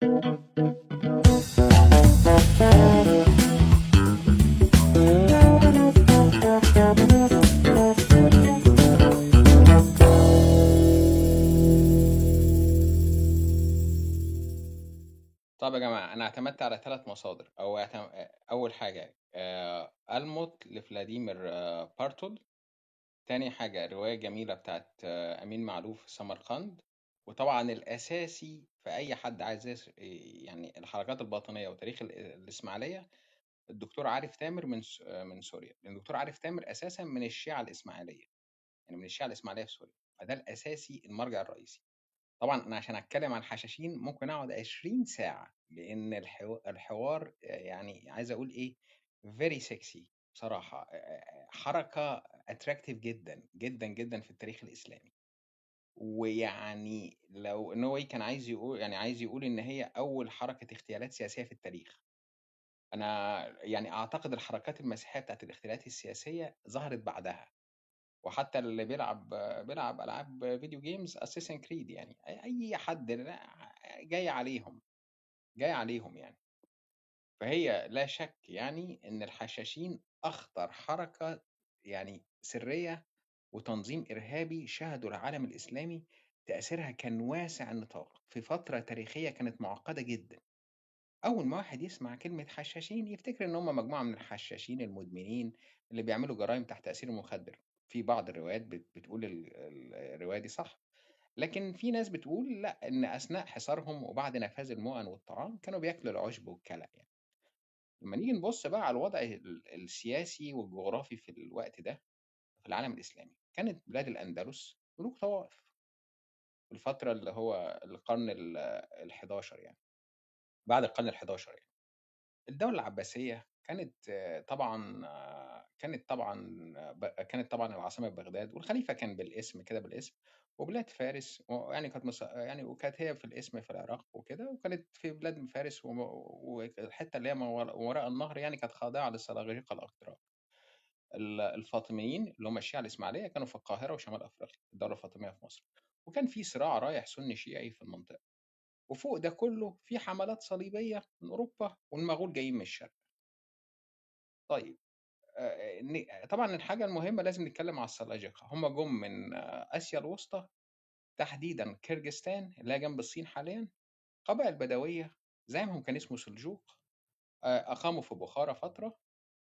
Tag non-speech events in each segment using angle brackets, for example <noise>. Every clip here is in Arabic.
طب يا جماعة أنا اعتمدت على ثلاث مصادر. أو اعتم... أول حاجة آه، ألموت لفلاديمير آه، بارتول. تاني حاجة رواية جميلة بتاعت آه، أمين معلوف سمرقند. وطبعا الأساسي في أي حد عايز يعني الحركات الباطنية وتاريخ ال- الإسماعيلية الدكتور عارف تامر من من سوريا. لأن الدكتور عارف تامر أساسا من الشيعة الإسماعيلية يعني من الشيعة الإسماعيلية في سوريا فده الأساسي المرجع الرئيسي. طبعا أنا عشان أتكلم عن الحشاشين ممكن أقعد 20 ساعة لأن الحو- الحوار يعني عايز أقول إيه very sexy بصراحة حركة attractive جدا جدا جدا في التاريخ الإسلامي. ويعني لو إن هو إيه كان عايز يقول يعني عايز يقول إن هي أول حركة اغتيالات سياسية في التاريخ. أنا يعني أعتقد الحركات المسيحية بتاعت الاغتيالات السياسية ظهرت بعدها. وحتى اللي بيلعب بيلعب ألعاب فيديو جيمز اساسن كريد يعني. أي حد جاي عليهم. جاي عليهم يعني. فهي لا شك يعني إن الحشاشين أخطر حركة يعني سرية وتنظيم إرهابي شهدوا العالم الإسلامي تأثيرها كان واسع النطاق في فترة تاريخية كانت معقدة جدا. أول ما واحد يسمع كلمة حشاشين يفتكر إن هم مجموعة من الحشاشين المدمنين اللي بيعملوا جرائم تحت تأثير المخدر في بعض الروايات بت- بتقول ال- ال- الرواية دي صح لكن في ناس بتقول لأ إن أثناء حصارهم وبعد نفاذ المؤن والطعام كانوا بياكلوا العشب والكلى يعني. لما نيجي نبص بقى على الوضع ال- السياسي والجغرافي في الوقت ده في العالم الإسلامي كانت بلاد الأندلس ملوك طوائف. في الفترة اللي هو القرن ال 11 يعني. بعد القرن ال 11 يعني. الدولة العباسية كانت طبعا كانت طبعا كانت طبعا العاصمة بغداد والخليفة كان بالاسم كده بالاسم وبلاد فارس يعني كانت مص... يعني وكانت هي في الاسم في العراق وكده وكانت في بلاد فارس والحتة اللي هي ما ورا- وراء النهر يعني كانت خاضعة للسلاجقة الأتراك ال- الفاطميين اللي هم الشيعة الإسماعيلية كانوا في القاهرة وشمال أفريقيا الدولة الفاطمية في مصر. وكان في صراع رايح سني شيعي في المنطقة. وفوق ده كله في حملات صليبية من أوروبا والمغول جايين من الشرق. طيب طبعا الحاجة المهمة لازم نتكلم على السلاجقة. هم جم من آسيا الوسطى تحديدا كيرغستان اللي هي جنب الصين حاليا قبائل بدوية زعيمهم كان اسمه سلجوق أقاموا في بخارى فترة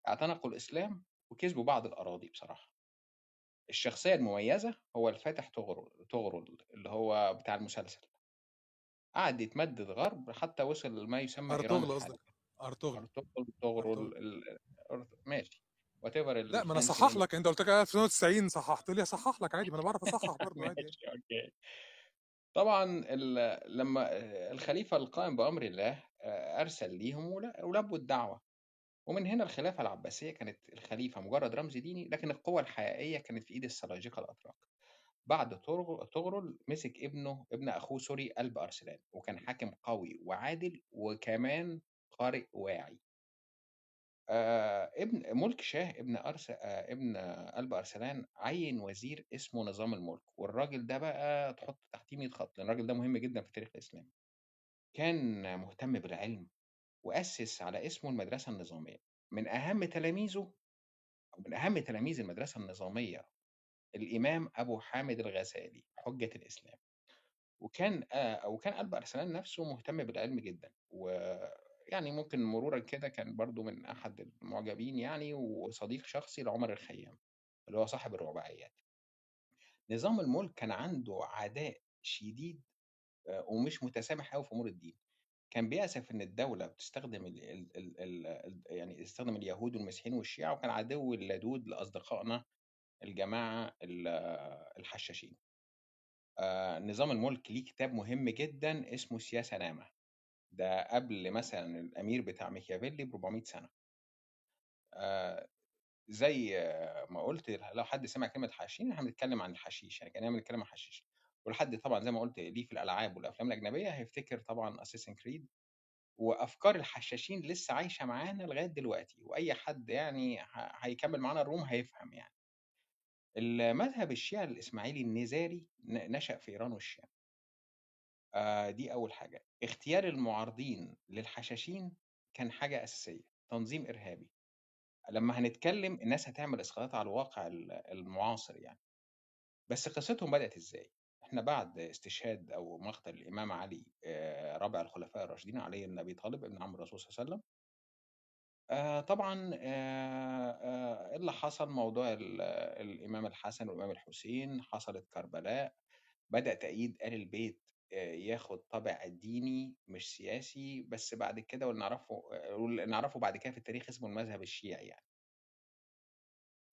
اعتنقوا الإسلام وكسبوا بعض الأراضي بصراحة. الشخصية المميزة هو الفاتح طغرل طغرل اللي هو بتاع المسلسل. قعد يتمدد غرب حتى وصل لما يسمى إيران أرطغرل الحالية قصدك؟ أرطغرل. أرطغرل ال- ال- ماشي. whatever لا ما أنا صحح لك. أنت قلت لك 1990 صححت لي أصحح لك عادي ما أنا بعرف أصحح <laughs> برضه عادي. ماشي okay. طبعا ال- لما الخليفة القائم بأمر الله آه، أرسل ليهم ول- ولبوا الدعوة. ومن هنا الخلافة العباسية كانت الخليفة مجرد رمز ديني لكن القوة الحقيقية كانت في إيد السلاجقة الأتراك بعد طغ- طغرل مسك ابنه ابن أخوه سوري قلب أرسلان وكان حاكم قوي وعادل وكمان قارئ واعي. آه ابن ملك شاه ابن أرس آه ابن قلب أرسلان عين وزير اسمه نظام الملك. والراجل ده بقى تحط تحتيه 100 خط لأن الراجل ده مهم جدا في التاريخ الإسلامي كان مهتم بالعلم وأسس على اسمه المدرسة النظامية. من أهم تلاميذه أو من أهم تلاميذ المدرسة النظامية الإمام أبو حامد الغزالي حجة الإسلام. وكان آه وكان قلب أرسلان نفسه مهتم بالعلم جدا. ويعني ممكن مرورا كده كان برضو من أحد المعجبين يعني وصديق شخصي لعمر الخيام اللي هو صاحب الرباعيات. نظام الملك كان عنده عداء شديد آه، ومش متسامح قوي في أمور الدين. كان بيأسف إن الدولة بتستخدم ال ال ال ال ال يعني تستخدم اليهود والمسيحيين والشيعة وكان عدو اللدود لأصدقائنا الجماعة ال- الحشاشين. آه، نظام الملك ليه كتاب مهم جدا اسمه سياسة نامة. ده قبل مثلا الأمير بتاع ميكيافيلي ب 400 سنة. آه، زي ما قلت لو حد سمع كلمة حشيش إحنا بنتكلم عن الحشيش يعني كأننا بنتكلم عن الحشيش ولحد طبعا زي ما قلت ليه في الألعاب والأفلام الأجنبية هيفتكر طبعا أساسن كريد وأفكار الحشاشين لسه عايشة معانا لغاية دلوقتي وأي حد يعني هيكمل معانا الروم هيفهم يعني. المذهب الشيعي الإسماعيلي النزاري ن- نشأ في إيران والشام. آه دي أول حاجة. اختيار المعارضين للحشاشين كان حاجة أساسية تنظيم إرهابي. لما هنتكلم الناس هتعمل إسقاطات على الواقع المعاصر يعني. بس قصتهم بدأت إزاي؟ إحنا بعد استشهاد أو مقتل الإمام علي آه، رابع الخلفاء الراشدين علي بن أبي طالب ابن عم الرسول صلى الله عليه وسلم آه، طبعا آه، اللي حصل موضوع ال- الإمام الحسن والإمام الحسين حصلت كربلاء بدأ تأييد آل البيت ياخد طابع ديني مش سياسي بس بعد كده واللي نعرفه واللي نعرفه بعد كده في التاريخ اسمه المذهب الشيعي يعني.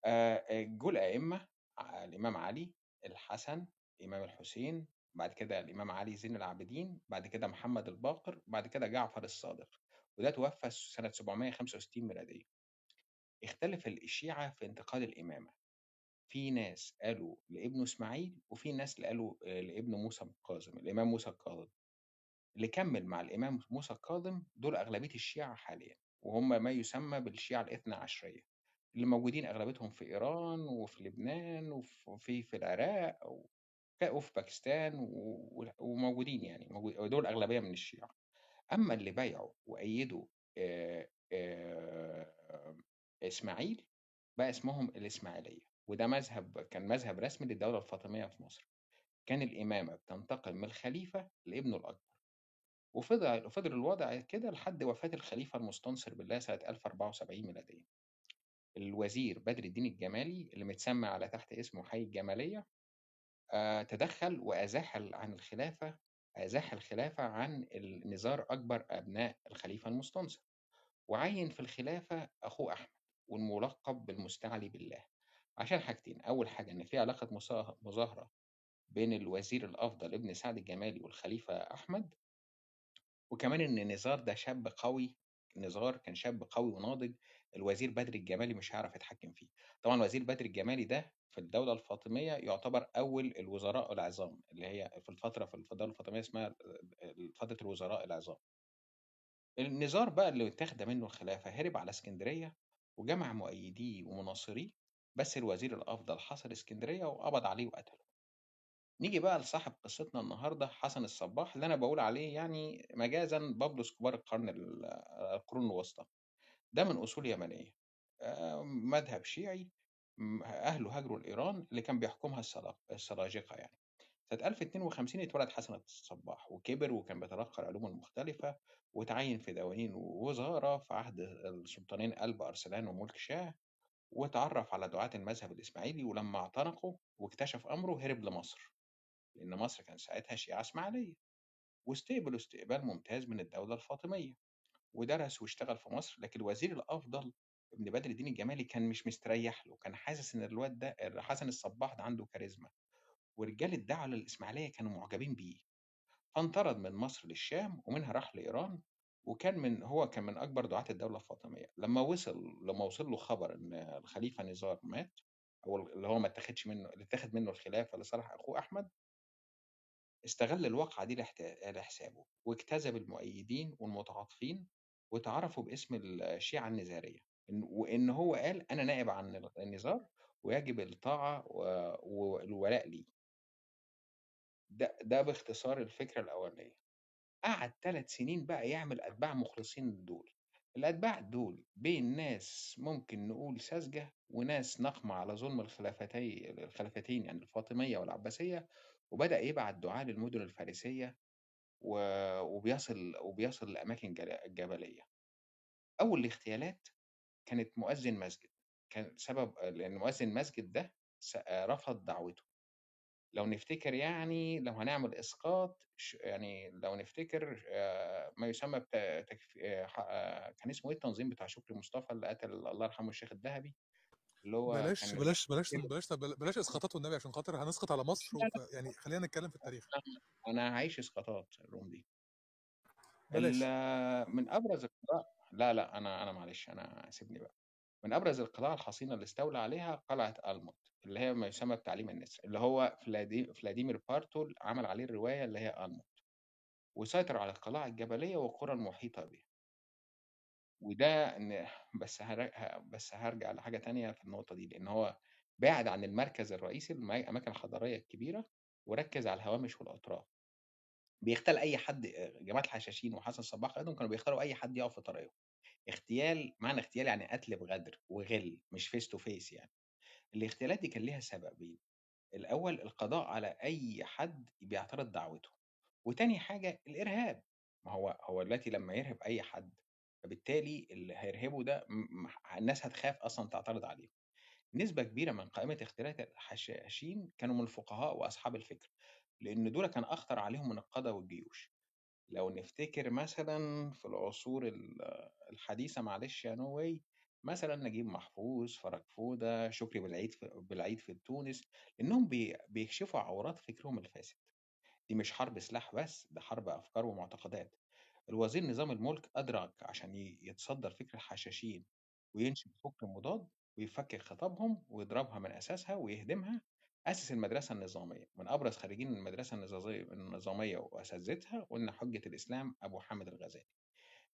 آه، آه، جو الأئمة الإمام علي الحسن الإمام الحسين بعد كده الإمام علي زين العابدين بعد كده محمد الباقر بعد كده جعفر الصادق وده توفى سنة 765 ميلادية. اختلف الشيعة في انتقال الإمامة. في ناس قالوا لابنه إسماعيل وفي ناس قالوا آه، لابنه موسى الكاظم الإمام موسى الكاظم اللي كمل مع الإمام موسى الكاظم دول أغلبية الشيعة حاليا وهم ما يسمى بالشيعة الإثنى عشرية. اللي موجودين أغلبيتهم في إيران وفي لبنان وفي في العراق وفي باكستان وموجودين يعني دول أغلبية من الشيعة. أما اللي بايعوا وأيدوا إسماعيل بقى اسمهم الإسماعيلية. وده مذهب كان مذهب رسمي للدولة الفاطمية في مصر. كان الإمامة بتنتقل من الخليفة لابنه الأكبر. وفضل وفضل الوضع كده لحد وفاة الخليفة المستنصر بالله سنة 1074 ميلادية. الوزير بدر الدين الجمالي اللي متسمى على تحت اسمه حي الجمالية تدخل وأزاح عن الخلافة أزاح الخلافة عن النزار أكبر أبناء الخليفة المستنصر. وعين في الخلافة أخوه أحمد والملقب بالمستعلي بالله. عشان حاجتين أول حاجة إن في علاقة مظاهرة بين الوزير الأفضل ابن سعد الجمالي والخليفة أحمد وكمان إن نزار ده شاب قوي نزار كان شاب قوي وناضج الوزير بدر الجمالي مش هيعرف يتحكم فيه. طبعا وزير بدر الجمالي ده في الدولة الفاطمية يعتبر أول الوزراء العظام اللي هي في الفترة في الدولة الفاطمية اسمها فترة الوزراء العظام. النزار بقى اللي اتاخد منه الخلافة هرب على اسكندرية وجمع مؤيديه ومناصريه بس الوزير الأفضل حصر اسكندرية وقبض عليه وقتله. نيجي بقى لصاحب قصتنا النهاردة حسن الصباح اللي أنا بقول عليه يعني مجازا بابلو اسكوبار القرن ال- القرون الوسطى. ده من أصول يمنية. آه، مذهب شيعي أهله هاجروا لإيران اللي كان بيحكمها السلا- السلاجقة يعني. سنة 1052 اتولد حسن الصباح وكبر وكان بيتلقى العلوم المختلفة وتعين في دواوين ووزارة في عهد السلطانين قلب أرسلان وملك شاه وتعرف على دعاة المذهب الإسماعيلي ولما اعتنقوا واكتشف أمره هرب لمصر. لأن مصر كان ساعتها شيعة إسماعيلية. واستقبلوا استقبال ممتاز من الدولة الفاطمية. ودرس واشتغل في مصر لكن الوزير الأفضل ابن بدر الدين الجمالي كان مش مستريح له. كان حاسس إن الواد ده حسن الصباح ده عنده كاريزما. ورجال الدعوة للإسماعيلية كانوا معجبين بيه. فانطرد من مصر للشام ومنها راح لإيران. وكان من هو كان من أكبر دعاة الدولة الفاطمية. لما وصل لما وصل له خبر إن الخليفة نزار مات أو اللي هو ما اتخذش منه اللي اتخذ منه الخلافة لصالح أخوه أحمد استغل الواقعة دي لحسابه واجتذب المؤيدين والمتعاطفين وتعرفوا باسم الشيعة النزارية إن- وإن هو قال أنا نائب عن النزار ويجب الطاعة والولاء لي ده ده باختصار الفكرة الأولانية. قعد ثلاث سنين بقى يعمل أتباع مخلصين دول. الأتباع دول بين ناس ممكن نقول ساذجة وناس نقمة على ظلم الخلافتي الخلافتين يعني الفاطمية والعباسية وبدأ يبعت دعاة للمدن الفارسية وبيصل وبيصل لأماكن جبلية أول الاغتيالات كانت مؤذن مسجد كان سبب لأن مؤذن مسجد ده رفض دعوته لو نفتكر يعني لو هنعمل إسقاط يعني لو نفتكر ما يسمى. كان اسمه إيه التنظيم بتاع شكري مصطفى اللي قتل الله يرحمه الشيخ الذهبي اللي هو بلاش كان بلاش بلاش. بلاش بلاش اسقاطات والنبي عشان خاطر هنسقط على مصر وف... يعني خلينا نتكلم في التاريخ. أنا هعيش إسقاطات الروم دي. بلاش. من أبرز القضاء لا لا أنا أنا معلش أنا سيبني بقى. من أبرز القلاع الحصينة اللي استولى عليها قلعة ألموت اللي هي ما يسمى بتعليم النسر اللي هو فلادي... فلاديمير بارتول عمل عليه الرواية اللي هي ألموت وسيطر على القلاع الجبلية والقرى المحيطة بها وده إن <laughs> بس بس هرجع لحاجة تانية في النقطة دي لأن هو بعد عن المركز الرئيسي الأماكن الحضارية الكبيرة وركز على الهوامش والأطراف بيغتال أي حد آآ جماعة الحشاشين وحسن صباح قائدهم كانوا بيغتالوا أي حد يقف في طريقهم. اغتيال معنى اغتيال يعني قتل بغدر وغِل مش face to face يعني. الاغتيالات دي كان ليها سببين، الأول القضاء على أي حد بيعترض دعوته، وتاني حاجة الإرهاب، ما هو هو دلوقتي لمّا يرهب أي حد، فبالتالي اللي هيرهبه ده الناس هتخاف أصلًا تعترض عليه. نسبة كبيرة من قائمة اغتيالات الحشاشين كانوا من الفقهاء وأصحاب الفكر، لإن دُول كان أخطر عليهم من القادة والجيوش. لو نفتكر مثلًا في العصور ال الحديثة معلش يا way مثلًا نجيب محفوظ، فرج فودة، شكري بالعيد ف بالعيد في تونس، إنهم بي بيكشفوا عورات فكرهم الفاسد. دي مش حرب سلاح بس، ده حرب أفكار ومعتقدات. الوزير نظام الملك أدرك عشان ي يتصدى لفكر الحشاشين وينشئ فكر مضاد ويفكك خطابهم ويضربها من أساسها ويهدمها، أسس المدرسة النظامية، من أبرز خريجين المدرسة النظامية وأساتذتها قلنا حجة الإسلام أبو حامد الغزالي.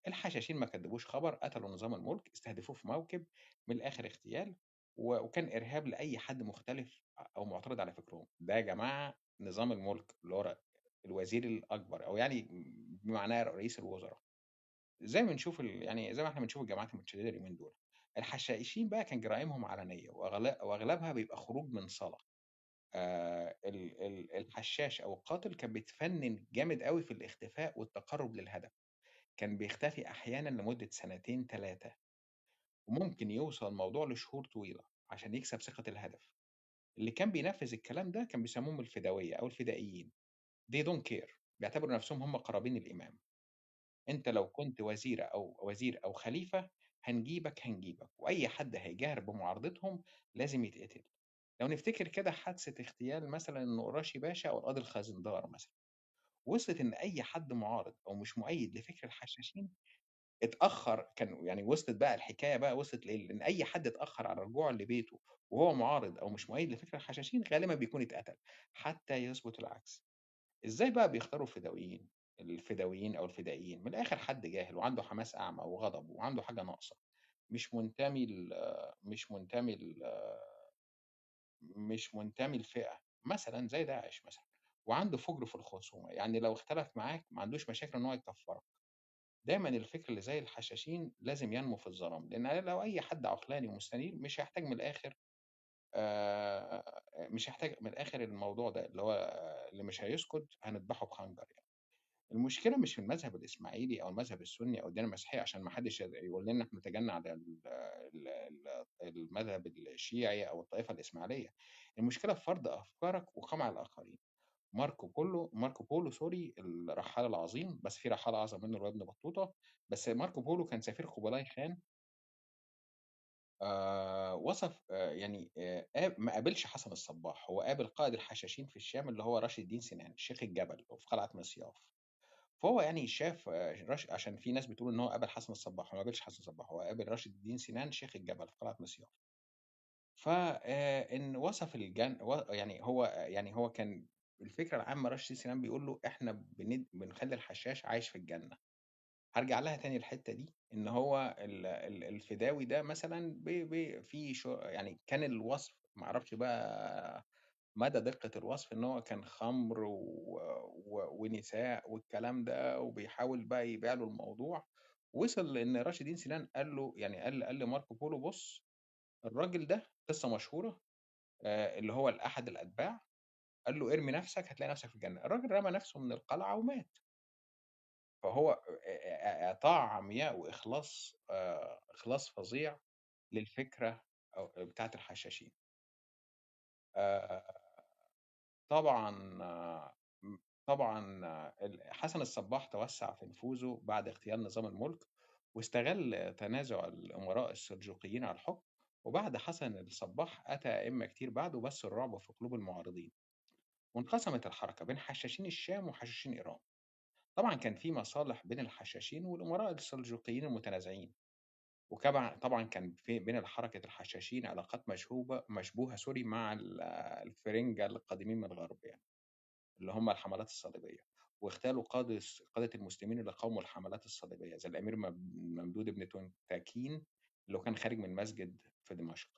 الحشاشين ما كدبوش خبر، قتلوا نظام الملك، استهدفوه في موكب، من الآخر اغتيال، وكان إرهاب لأي حد مختلف أو معترض على فكرهم. ده يا جماعة نظام الملك اللي هو الوزير الأكبر أو يعني بمعناه رئيس الوزراء. زي ما بنشوف ال يعني زي ما إحنا بنشوف الجماعات المتشددة اليومين دول. الحشاشين بقى كان جرائمهم علنية وأغل وأغلبها بيبقى خروج من صلاة. ال الحشاش أو القاتل كان بيتفنن جامد أوي في الاختفاء والتقرب للهدف. كان بيختفي أحيانًا لمدة سنتين، 3 وممكن يوصل الموضوع لشهور طويلة عشان يكسب ثقة الهدف. اللي كان بينفذ الكلام ده كان بيسموهم الفدوية أو الفدائيين. They don't care بيعتبروا نفسهم هم قرابين الإمام. أنت لو كنت وزيرة أو وزير أو خليفة هنجيبك، هنجيبك، وأي حد هيجاهر بمعارضتهم لازم يتقتل. لو نفتكر كده حادثة اغتيال مثلًا النقراشي باشا أو القاضي الخزندار مثلًا. وصلت إن أي حد معارض أو مش مؤيد لفكر الحشاشين اتأخر كان يعني وصلت بقى الحكاية بقى وصلت لإيه؟ لإن أي حد اتأخر على رجوعه لبيته وهو معارض أو مش مؤيد لفكر الحشاشين غالبًا بيكون اتقتل، حتى يثبت العكس. إزاي بقى بيختاروا الفدويين الفدويين أو الفدائيين؟ من الآخر حد جاهل وعنده حماس أعمى وغضب وعنده حاجة ناقصة، مش منتمي ل مش منتمي ل مش منتمي لفئة، مثلًا زي داعش مثلًا، وعنده فُجر في الخصومة، يعني لو اختلف معاك ما عندوش مشاكل إن هو يكفّرك. دايمًا الفكر اللي زي الحشاشين لازم ينمو في الظلام، لإن لو أي حد عقلاني ومستنير مش هيحتاج من الآخر مش هيحتاج من الآخر الموضوع ده، اللي هو اللي مش هيسكت هنذبحه بخنجر يعني. المشكلة مش في المذهب الإسماعيلي أو المذهب السني أو الديانة المسيحية عشان ما حدش يقول لنا إحنا اتجاهلنا على ال ال ال المذهب الشيعي أو الطائفة الإسماعيلية، المشكلة في فرض أفكارك وقمع الآخرين. ماركو بولو ماركو بولو sorry الرحّال العظيم، بس في رحّال أعظم منه هو ابن بطوطة، بس ماركو بولو كان سفير قبلاي خان آآ وصف آآ يعني قا ما قابلش حسن الصباح، هو قابل قائد الحشاشين في الشام اللي هو راشد الدين سنان، شيخ الجبل وفي قلعة مصياف. فهو يعني شاف عشان في ناس بتقول إن هو قابل حسن الصباح، هو ما قابلش حسن الصباح، هو قابل راشد الدين سنان شيخ الجبل في قلعة مصياف. ف إن وصف الجن و يعني هو يعني هو كان الفكرة العامة راشد سنان بيقول له إحنا بنخلّي الحشاش عايش في الجنة. هارجع لها تاني الحتّة دي، إن هو ال ال الفداوي ده مثلًا ب ب في ش يعني كان الوصف ما أعرفش بقى مدى دقة الوصف إن هو كان خمر ونساء والكلام ده وبيحاول بقى يبيع له الموضوع، وصل لإن راشد الدين سنان قال له يعني قال قال لماركو بولو بُص، الراجل ده قصة مشهورة آآ اللي هو لأحد الأتباع، قال له: "ارمي نفسك هتلاقي نفسك في الجنة." الراجل رمى نفسه من القلعة ومات. فهو طاعة عمياء وإخلاص آآ إخلاص فظيع للفكرة بتاعة الحشاشين. آآ طبعًا م طبعًا حسن الصباح توسّع في نفوذه بعد اغتيال نظام الملك، واستغل تنازع الأمراء السلجوقيين على الحكم، وبعد حسن الصباح أتى أئمة كتير بعده وبثوا الرعب في قلوب المعارضين. وانقسمت الحركة بين حشاشين الشام وحشاشين إيران. طبعًا كان في مصالح بين الحشاشين والأمراء السلجوقيين المتنازعين. وكبع طبعًا كان في بين الحركة الحشاشين علاقات مشهوبة مشبوهة سوري مع ال الفرنجة القادمين من الغرب يعني، اللي هم الحملات الصليبية، واغتالوا قادة قادة المسلمين اللي قاوموا الحملات الصليبية زي الأمير مم مودود بن التونتكين اللي كان خارج من مسجد في دمشق،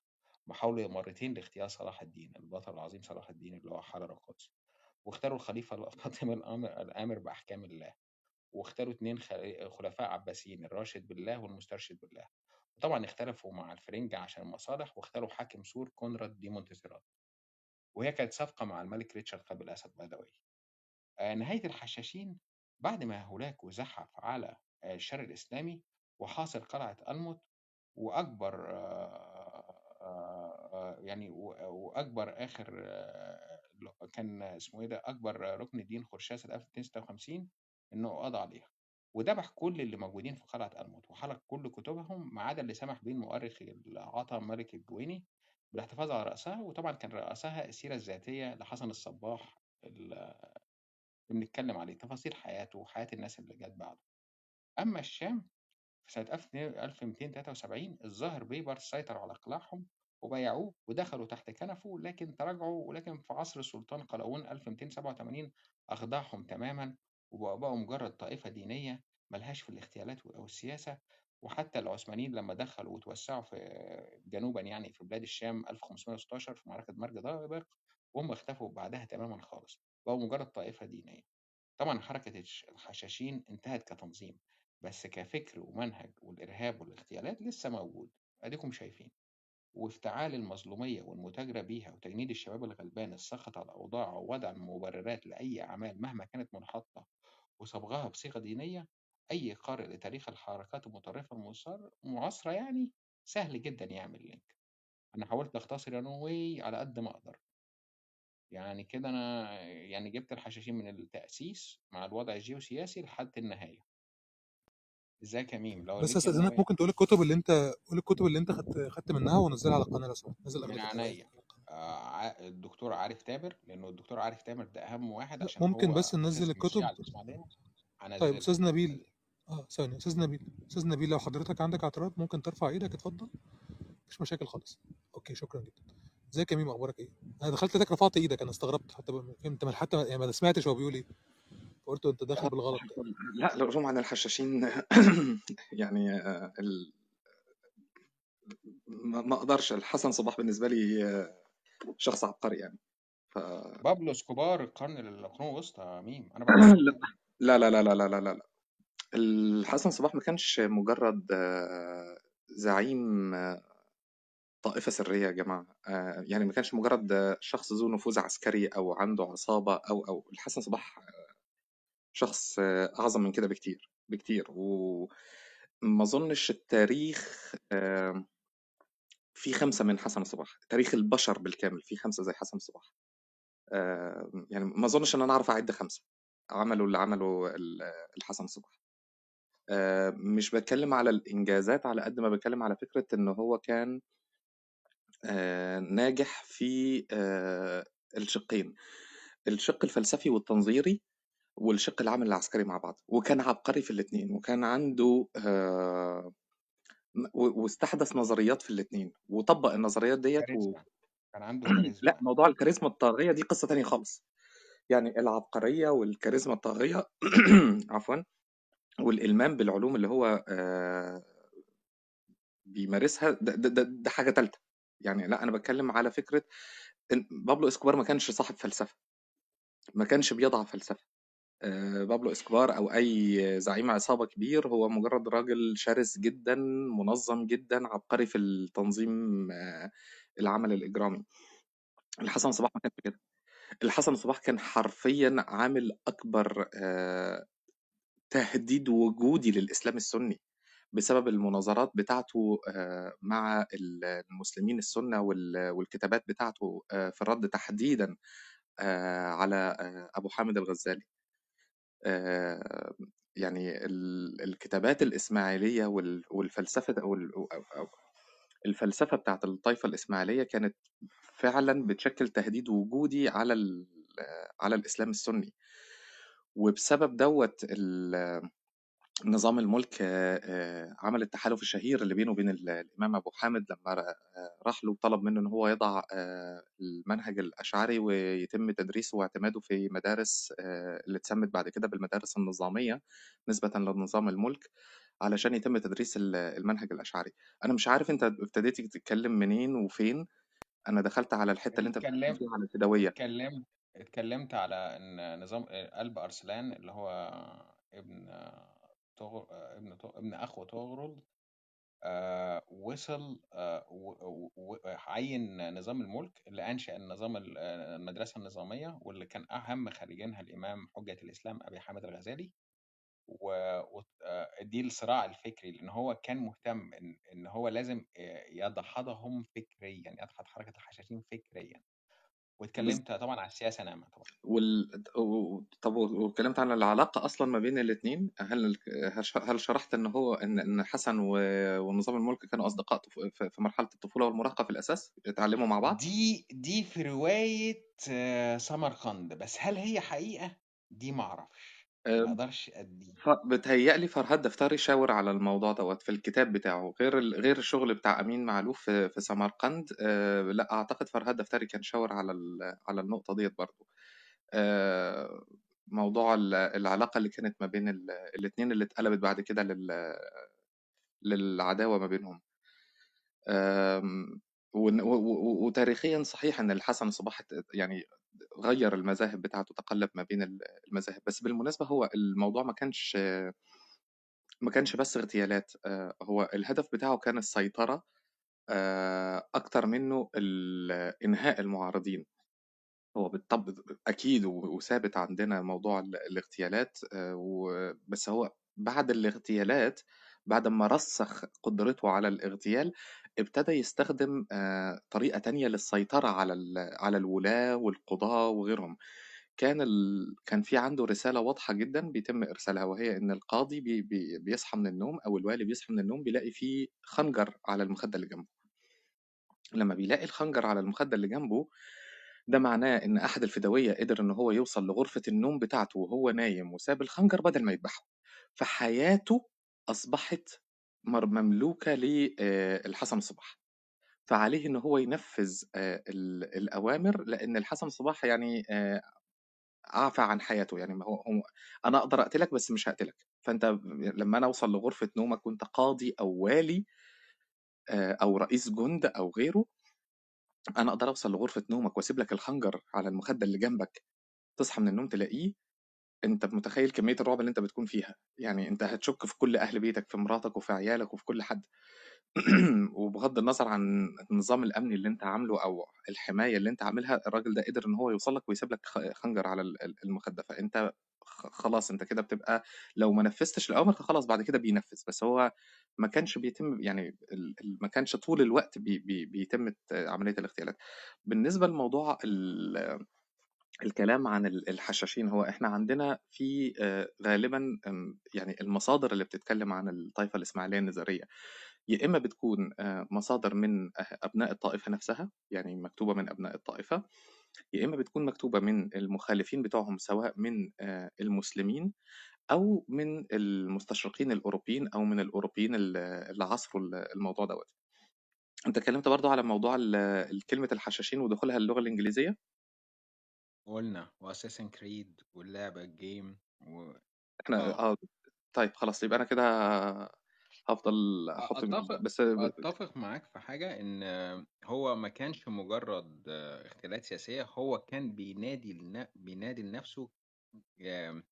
وحاولوا مرتين لاغتيال صلاح الدين، البطل العظيم صلاح الدين اللي هو حرر القدس. واغتالوا الخليفة الفاطمي <laughs> الآمر الآمر بأحكام الله واغتالوا اتنين خل- خلفاء عباسيين الراشد بالله والمسترشد بالله. وطبعا اختلفوا مع الفرنجة عشان المصالح واغتالوا حاكم صور كونراد دي مونتسيرات وهي كانت صفقة مع الملك ريتشارد قلب الأسد واي آه، نهاية الحشاشين بعد ما هولاكو زحف على آه، الشرق الإسلامي وحاصر قلعة ألموت وأكبر آه، يعني و- وأكبر آخر آه، كان اسمه إيه ده أكبر ركن دين خرشاسة 1256 إنه قضى عليها. وذبح كل اللي موجودين في قلعة ألموت وحرق كل كتبهم ما عدا اللي سمح بيه المؤرخ العطا ملك الجويني بالاحتفاظ على رأسها. وطبعا كان رأسها السيرة الذاتية لحسن الصباح ال- اللي بنتكلم عليه تفاصيل حياته وحياة الناس اللي جت بعده. أما الشام في سنة 1273 الظاهر بيبرس سيطر على قلاعهم وبايعوه ودخلوا تحت كنفه لكن تراجعوا ولكن في عصر السلطان قلاوون 1287 أخضعهم تماما وبقوا مجرد طائفة دينية ملهاش في الاغتيالات أو السياسة. وحتى العثمانيين لما دخلوا وتوسعوا في جنوبا يعني في بلاد الشام 1516 في معركة مرج ضابق وهم اختفوا بعدها تماما خالص. بقوا مجرد طائفة دينية. طبعا حركة الحشاشين انتهت كتنظيم بس كفكر ومنهج والإرهاب والاغتيالات لسه موجود. أديكم شايفين. وافتعال المظلومية والمتاجرة بيها وتجنيد الشباب الغلبان السخط على الأوضاع ووضع المبررات لأي أعمال مهما كانت منحطة وصبغها بصيغة دينية أي قارئ لتاريخ الحركات المتطرفة المعاصرة يعني سهل جدا يعمل لينك أنا حاولت أختصر يا نوي على قد ما أقدر. يعني كده أنا يعني جبت الحشاشين من التأسيس مع الوضع الجيوسياسي لحد النهاية. ازيك يا ميم لو بس استاذنك ممكن تقول الكتب اللي أنت قول الكتب اللي أنت خدت خدت منها ونزلها على القناه لو سمحت نزل من عينيا. آه، الدكتور عارف تامر لأنه الدكتور عارف تامر ده أهم واحد عشان ممكن بس ننزل الكتب. طيب أستاذ نبيل. آه ثانية أستاذ نبيل. أستاذ نبيل لو حضرتك عندك اعتراض ممكن ترفع إيدك. اتفضل. مفيش مشاكل خالص. أوكي شكرا جدا. ازيك يا ميم أخبارك إيه؟ أنا دخلت لك رفعت إيدك. أنا استغربت. حتى فهمت. حتى يعني ما سمعتش هو بيقول إيه. فقلت انت داخل بالغلط. لا الرسوم عن الحشاشين <coughs> يعني آه، ال... ما ما أقدرش الحسن صباح بالنسبة لي آه، شخص عبقري يعني. ف بابلو إسكوبار القرن القرون الوسطى يا ميم. أنا <coughs> لا لا لا لا لا لا لا لا. الحسن صباح ما كانش مجرد آه، زعيم آه، طائفة سرية يا جماعة. آه، يعني ما كانش مجرد آه، شخص ذو نفوذ عسكري أو عنده عصابة أو أو الحسن صباح شخص أعظم من كده بكتير بكتير. وما أظنش التاريخ آه، في خمسة من حسن صباح تاريخ البشر بالكامل في خمسة زي حسن صباح. آه، يعني ما أظنش إن أنا أعرف أعد خمسة عملوا اللي عمله ال- الحسن صباح. آه، مش بتكلم على الإنجازات على قد ما بتكلم على فكرة إن هو كان ناجح في الشقين. الشق الفلسفي والتنظيري والشق العمل العسكري مع بعض وكان عبقري في الاثنين وكان عنده آه، واستحدث نظريات في الاثنين وطبق النظريات ديت و... كان عنده <clears throat> لا كاريزما موضوع الكاريزما الطاغية دي قصة تانية خالص. يعني العبقرية والكاريزما الطاغية <clears throat> عفوا والإلمام بالعلوم اللي هو آه، بيمارسها ده, ده, ده, ده حاجة تالتة. يعني لا أنا بتكلم على فكرة إن بابلو إسكوبار ما كانش صاحب فلسفة ما كانش بيضع فلسفة. آه، بابلو اسكوبار أو أي زعيم عصابة كبير هو مجرد راجل شرس جدا منظم جدا عبقري في التنظيم آه، العمل الإجرامي. الحسن صباح ما كانش كده. الحسن صباح كان حرفيا عامل أكبر آه، تهديد وجودي للإسلام السني بسبب المناظرات بتاعته آه، مع المسلمين السنة وال- والكتابات بتاعته آه، في الرد تحديدا آه، على آه، أبو حامد الغزالي. آه، يعني ال- الكتابات الإسماعيلية وال- والفلسفة أو ال- أو- أو الفلسفة بتاعت الطائفة الإسماعيلية كانت فعلا بتشكل تهديد وجودي على على الإسلام السني. وبسبب دوت نظام الملك آه، آه، عمل التحالف الشهير اللي بينه وبين ال- الإمام أبو حامد لما آه، راح له وطلب منه إن هو يضع المنهج الأشعري ويتم تدريسه واعتماده في مدارس اللي اتسمت بعد كده بالمدارس النظامية نسبة لنظام الملك علشان يتم تدريس ال- المنهج الأشعري. أنا مش عارف أنت ابتديت تتكلم منين وفين. أنا دخلت على الحتة اللي أنت بتتكلم اتكلمت فيها على الفدوية. اتكلمت اتكلمت على إن نظام قلب أرسلان اللي هو ابن طغر ابن طغ... ابن أخو طغرل آه، وصل آه، و- و- وعين نظام الملك اللي أنشأ النظام ال- آه، المدرسة النظامية واللي كان أهم خريجينها الإمام حجة الإسلام أبي حامد الغزالي ودي الصراع الفكري لأن هو كان مهتم ان إن هو لازم آه، يدحضهم فكريا يدحض حركة الحشاشين فكريا. واتكلمت طبعا على السياسة نعمه طبعا. وال... و- طب واتكلمت عن العلاقة أصلا ما بين الاتنين هل هل شرحت إن هو إن إن حسن و... ونظام الملك كانوا أصدقاء طف... في مرحلة الطفولة والمراهقة في الأساس اتعلموا مع بعض؟ دي دي في رواية آه، سمرقند بس هل هي حقيقة؟ دي ما أعرفش. ما أه، أقدرش ادي. ف... بتهيألي فرهاد دفتري شاور على الموضوع دوت في الكتاب بتاعه غير ال... غير الشغل بتاع أمين معلوف في, في سمرقند أه... لأ أعتقد فرهاد دفتري كان شاور على ال... على النقطة ديت برضو أه... موضوع ال- العلاقة اللي كانت ما بين ال... الاتنين اللي اتقلبت بعد كده لل... للعداوة ما بينهم. ون و و وتاريخيًا صحيح إن الحسن صباح يعني غيّر المذاهب بتاعته، تقلّب ما بين ال المذاهب، بس بالمناسبة هو الموضوع ما كانش ما كانش بس اغتيالات، آآ هو الهدف بتاعه كان السيطرة آآ أكتر منّه إنهاء المعارضين. هو بالطب أكيد وثابت عندنا موضوع ال الاغتيالات و بس هو بعد الاغتيالات بعد أمّا رسّخ قدرته على الاغتيال، ابتدى يستخدم آآ طريقة تانية للسيطرة على على الولاة والقضاة وغيرهم. كان ال كان في عنده رسالة واضحة جدًا بيتم إرسالها وهي إن القاضي بي بي بيصحى من النوم أو الوالي بيصحى من النوم بيلاقي في خنجر على المخدة اللي جنبه. لمّا بيلاقي الخنجر على المخدة اللي جنبه، ده معناه إن أحد الفدوية قدر إن هو يوصل لغرفة النوم بتاعته وهو نايم وساب الخنجر بدل ما يذبحه، فحياته أصبحت مملوكة ل آآ الحسن الصباح، فعليه إن هو ينفذ ال الأوامر لإن الحسن الصباح يعني آآ عفى عن حياته، يعني ما هو أنا أقدر أقتلك بس مش هاقتلك، فأنت لمّا أنا أوصل لغرفة نومك وأنت قاضي أو والي أو رئيس جند أو غيره أنا أقدر أوصل لغرفة نومك وأسيب لك الخنجر على المخدة اللي جنبك، تصحى من النوم تلاقيه، أنت متخيل كمية الرعب اللي أنت بتكون فيها، يعني أنت هتشُك في كل أهل بيتك، في مراتك وفي عيالك وفي كل حد، <clears throat> وبغض النظر عن النظام الأمني اللي أنت عامله أو الحماية اللي أنت عاملها، الراجل ده قدر إن هو يوصل لك ويسيب لك خنجر على ال ال المخدة، فأنت خلاص أنت كده بتبقى لو ما نفذتش الأوامر فخلاص بعد كده بينفذ، بس هو ما كانش بيتم يعني ما كانش طول الوقت بي بي بيتم عملية الاغتيالات. بالنسبة لموضوع الكلام عن ال الحشاشين، هو إحنا عندنا في غالبًا يعني المصادر اللي بتتكلم عن الطائفة الإسماعيلية النزارية، يا إما بتكون مصادر من أه أبناء الطائفة نفسها، يعني مكتوبة من أبناء الطائفة، يا إما بتكون مكتوبة من المخالفين بتوعهم سواء من المسلمين أو من المستشرقين الأوروبيين أو من الأوروبيين ال اللي عاصروا ال الموضوع دوّة. أنت اتكلمت برضه على موضوع ال الكلمة الحشاشين ودخولها اللغة الإنجليزية؟ قلنا واساسن كريد واللعبة الجيم و إحنا آه. آه، طيب خلاص يبقى أنا كده هافضل أحط أتفق بس أتفق معاك في حاجة إن هو ما كانش مجرد اختلاف سياسية هو كان بينادي لن... بينادي لنفسه آم،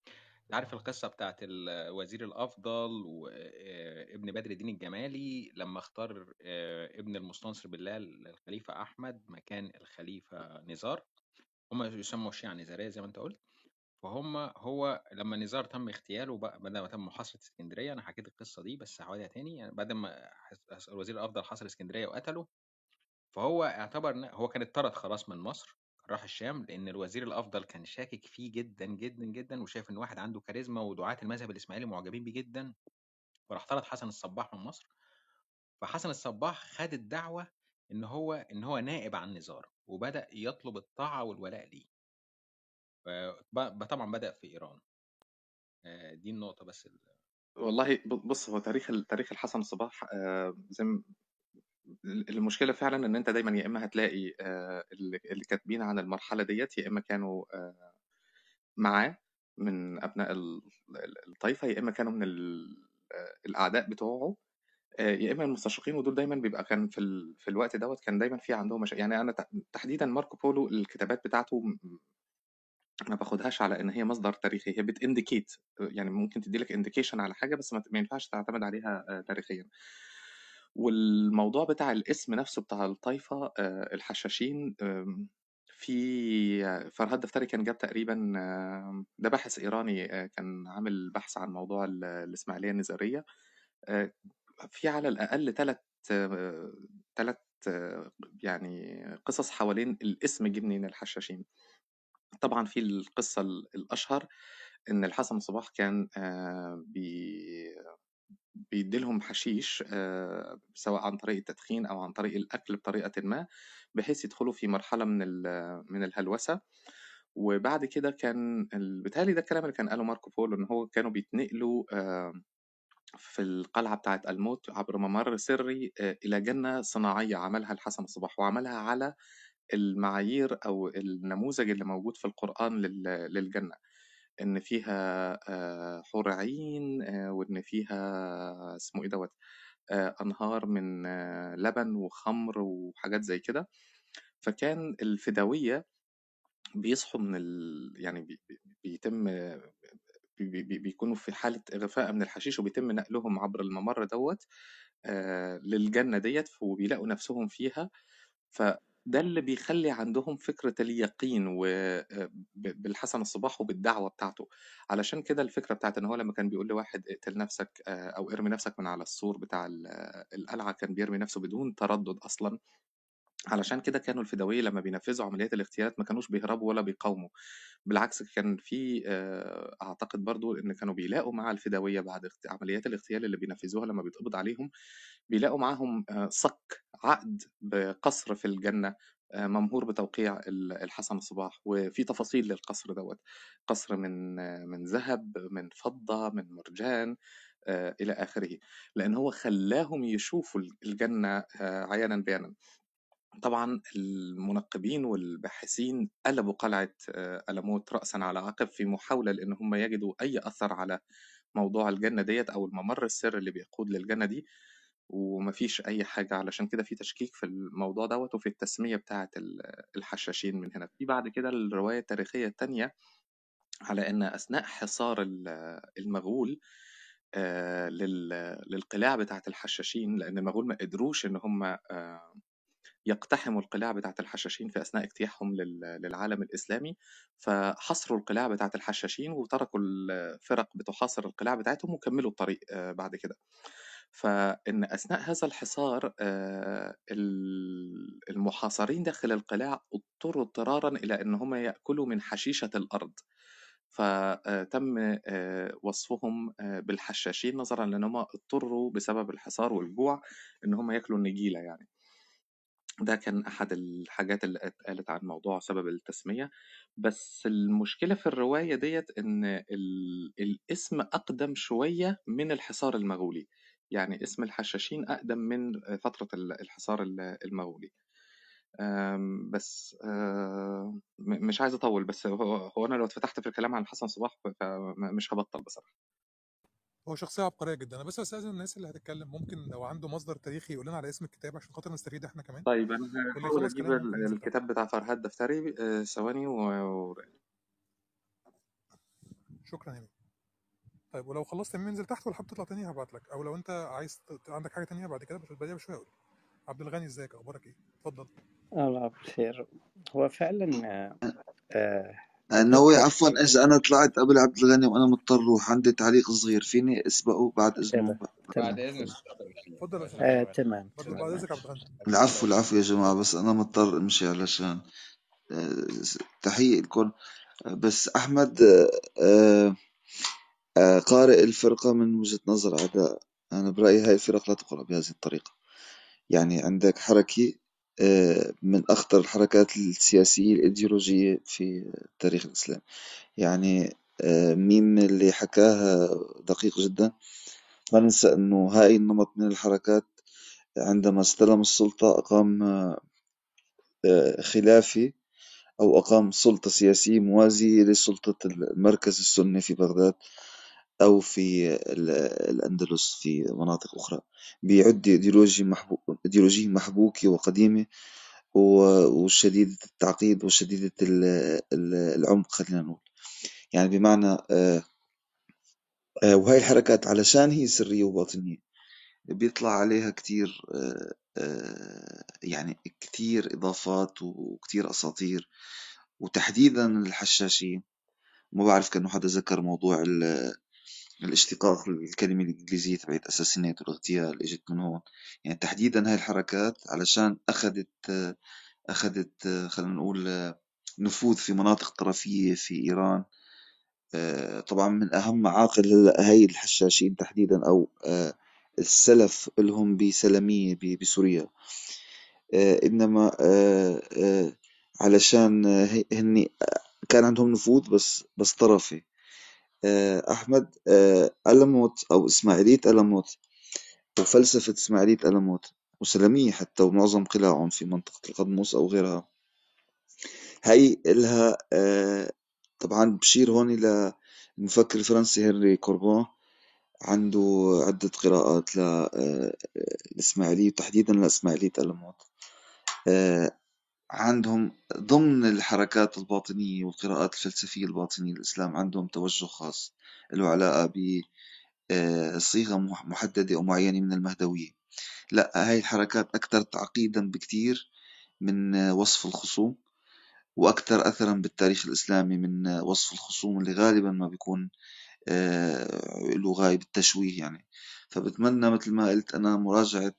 عارف القصة بتاعت الوزير الأفضل وابن بدر الدين الجمالي لما اختار آه، ابن المستنصر بالله الخليفة أحمد مكان الخليفة نزار. هم يسموا الشيعة نزارية زي ما أنت قلت فهم هو لما نزار تم اغتياله بقى بعد ما تم محاصرة اسكندرية أنا حكيت القصة دي بس هعيدها تاني يعني بعد ما الوزير الأفضل حاصر اسكندرية وقتله فهو اعتبر إن هو كان اتطرد خلاص من مصر راح الشام لأن الوزير الأفضل كان شاكك فيه جدا جدا جدا وشايف إن واحد عنده كاريزما ودعاة المذهب الإسماعيلي معجبين بيه جدا فراح طرد حسن الصباح من مصر فحسن الصباح خد الدعوة إن هو إن هو نائب عن نزار وبدأ يطلب الطاعة والولاء ليه. طبعا بدأ في إيران. دي النقطة بس ال- والله بُص، هو تاريخ تاريخ الحسن الصباح زي المشكلة فعلًا إن أنت دايمًا يا إما هتلاقي اللي كاتبين عن المرحلة ديّة يا إما كانوا معاه من أبناء ال ال الطايفة، يا إما كانوا من الأعداء بتوعه، آآ يا إما المستشرقين ودول دايمًا بيبقى كان في ال في الوقت دوّة كان دايمًا في عندهم مشا يعني أنا ت تحديدًا ماركو بولو الكتابات بتاعته ما باخدهاش على إن هي مصدر تاريخي هي بتindicate يعني ممكن تدّي لك indication على حاجة بس ما ما ينفعش تعتمد عليها آآ تاريخيًا. والموضوع بتاع الاسم نفسه بتاع الطايفة الحشاشين في فرهاد دفتري كان جاب تقريبًا ده باحث إيراني كان عامل بحث عن موضوع ال الإسماعيلية النزارية في على الأقل 3 3 يعني قصص حوالين الاسم جِه منين الحشاشين. طبعًا في القصة ال الأشهر إن الحسن صباح كان آآ بي بيدّي لهم حشيش آآ سواء عن طريق التدخين أو عن طريق الأكل بطريقةٍ ما، بحيث يدخلوا في مرحلة من من الهلوسة، وبعد كده كان ال بيتهيأ لي ده الكلام اللي كان قاله ماركو بولو إن هو كانوا بيتنقلوا آآ في القلعة بتاعة الموت عبر ممر سري آآ إلى جنة صناعية عملها الحسن صباح، وعملها على المعايير أو النموذج اللي موجود في القرآن لل للجنة، إن فيها آآ حور عين آآ وإن فيها اسمه إيه آآ أنهار من لبن وخمر وحاجات زي كده، فكان الفداوية بيصحوا من ال يعني بي بيتم بي بي بيكونوا في حالة إغفاء من الحشيش وبيتم نقلهم عبر الممر دوّة آآ للجنة ديّة وبيلاقوا نفسهم فيها، فده اللي بيخلّي عندهم فكرة اليقين ب بالحسن الصباح وبالدعوة بتاعته، علشان كده الفكرة بتاعة إن هو لمّا كان بيقول لواحد اقتل نفسك آآ أو ارمي نفسك من على السور بتاع ال القلعة، كان بيرمي نفسه بدون تردد أصلًا، علشان كده كانوا الفدوية لمّا بينفذوا عمليات الاغتيالات ما كانوش بيهربوا ولا بيقاوموا، بالعكس كان في آآ أعتقد برضه إن كانوا بيلاقوا مع الفدوية بعد عمليات الاغتيال اللي بينفذوها لمّا بيتقبض عليهم، بيلاقوا معاهم صك، عقد بقصر في الجنة آآ ممهور بتوقيع ال الحسن الصباح، وفي تفاصيل للقصر دوّة، قصر من من ذهب، من فضة، من مرجان إلى آخره، لإن هو خلّاهم يشوفوا ال الجنة عيانًا بيانًا. طبعًا المنقبين والباحثين قلبوا قلعة آآ ألموت رأسًا على عقب في محاولة لإن هم يجدوا أي أثر على موضوع الجنة ديّة أو الممر السري اللي بيقود للجنة دي، وما فيش أي حاجة، علشان كده في تشكيك في الموضوع دوّة وفي التسمية بتاعة ال الحشاشين من هنا. في بعد كده الرواية التاريخية التانية على إن أثناء حصار ال المغول لل للقلاع بتاعة الحشاشين، لإن المغول ما قدروش إن هم آآ يقتحموا القلاع بتاعة الحشاشين في أثناء اجتياحهم لل للعالم الإسلامي، فحاصروا القلاع بتاعة الحشاشين وتركوا الفرق بتحاصر القلاع بتاعتهم وكمّلوا الطريق آآ بعد كده. فإن أثناء هذا الحصار ال المحاصرين داخل القلاع اضطروا اضطرارًا إلى إن هم يأكلوا من حشيشة الأرض، ف آآ تم آآ وصفهم بالحشاشين نظرًا لإن هم اضطروا بسبب الحصار والجوع إن هم ياكلوا النجيلة يعني. ده كان أحد الحاجات اللي اتقالت عن موضوع سبب التسمية، بس المشكلة في الرواية ديّة إن ال الاسم أقدم شوية من الحصار المغولي، يعني اسم الحشاشين أقدم من فترة ال الحصار ال المغولي. بس مش عايز أطوّل بس هو أنا لو اتفتحت في الكلام عن الحسن صباح فم مش هابطّل بصراحة. هو شخصية عبقرية جدًا، أنا بس باستأذن الناس اللي هتتكلم ممكن لو عنده مصدر تاريخي يقول لنا على اسم الكتاب عشان خاطر نستفيد إحنا كمان، طيب ال ينزل تحت. الكتاب بتاع فرهاد دفتري آآ ثواني و شكرًا يا. طيب ولو خلّصت يا ميمي انزل تحت ولو حابب تطلع تاني هابعت لك، أو لو أنت عايز عندك حاجة تانية بعد كده بس بعديها بشوية قُل لي. عبد الغني إزيك أخبارك إيه؟ اتفضل. الله بخير هو فعلا آه أتذكر عفوا في إذا أنا طلعت قبل عبد الغني وأنا مضطر أروح عندي تعليق صغير فيني أسبقه بعد بعد تمام إذن تمام آه تمام بعد عبد ماشي الغني. العفو العفو يا جماعة بس أنا مضطر أمشي علشان آه، تحية لكم بس أحمد آه، آه، قارئ الفرقة من وجهة نظر أعداء. أنا برأيي هاي الفرق لا تقرأ بهذه الطريقة. يعني عندك حركة آه، من أخطر الحركات السياسية الإيديولوجية في التاريخ الإسلامي يعني ميم اللي حكاها دقيق جدا. ما ننسى أنه هاي النمط من الحركات عندما استلم السلطة أقام خلافي أو أقام سلطة سياسية موازية لسلطة المركز السني في بغداد. أو في الأندلس في مناطق أخرى. بيعد إيديولوجيا محبوكة وقديمة وشديدة التعقيد وشديدة العمق خلينا نقول. يعني بمعنى آه، آه، وهي الحركات علشان هي سرية وباطنية. بيطلع عليها كتير آه، يعني كتير إضافات وكتير أساطير. وتحديدا الحشاشين ما بعرف كأنه حدا ذكر موضوع الاشتقاق الكلمة الإنجليزية تبعت أساسينيت والاغتيال إجت من هون. يعني تحديدا هاي الحركات علشان أخذت أخذت خلينا نقول نفوذ في مناطق طرفية في إيران. طبعا من أهم معاقل هاي الحشاشين تحديدا أو السلف لهم بسلمية بسوريا. إنما علشان هني كان عندهم نفوذ بس بس طرفي. آه، أحمد آه، ألموت أو إسماعيلية ألموت وفلسفة إسماعيلية ألموت وسلمية حتى ومعظم قلاعهم في منطقة القدموس أو غيرها. هاي إلها آه، طبعا بشير هون إلى المفكر الفرنسي هنري كوربون عنده عدة قراءات للإسماعيلية وتحديدا لإسماعيلية ألموت. عندهم ضمن الحركات الباطنية والقراءات الفلسفية الباطنية للإسلام عندهم توجه خاص له علاقة بصيغة آه، محددة أو معينة من المهدوية. لا هاي الحركات أكثر تعقيدا بكتير من وصف الخصوم وأكثر أثرا بالتاريخ الإسلامي من وصف الخصوم اللي غالبا ما بيكون آه، له غاية بالتشويه يعني. فبتمنى مثل ما قلت أنا مراجعة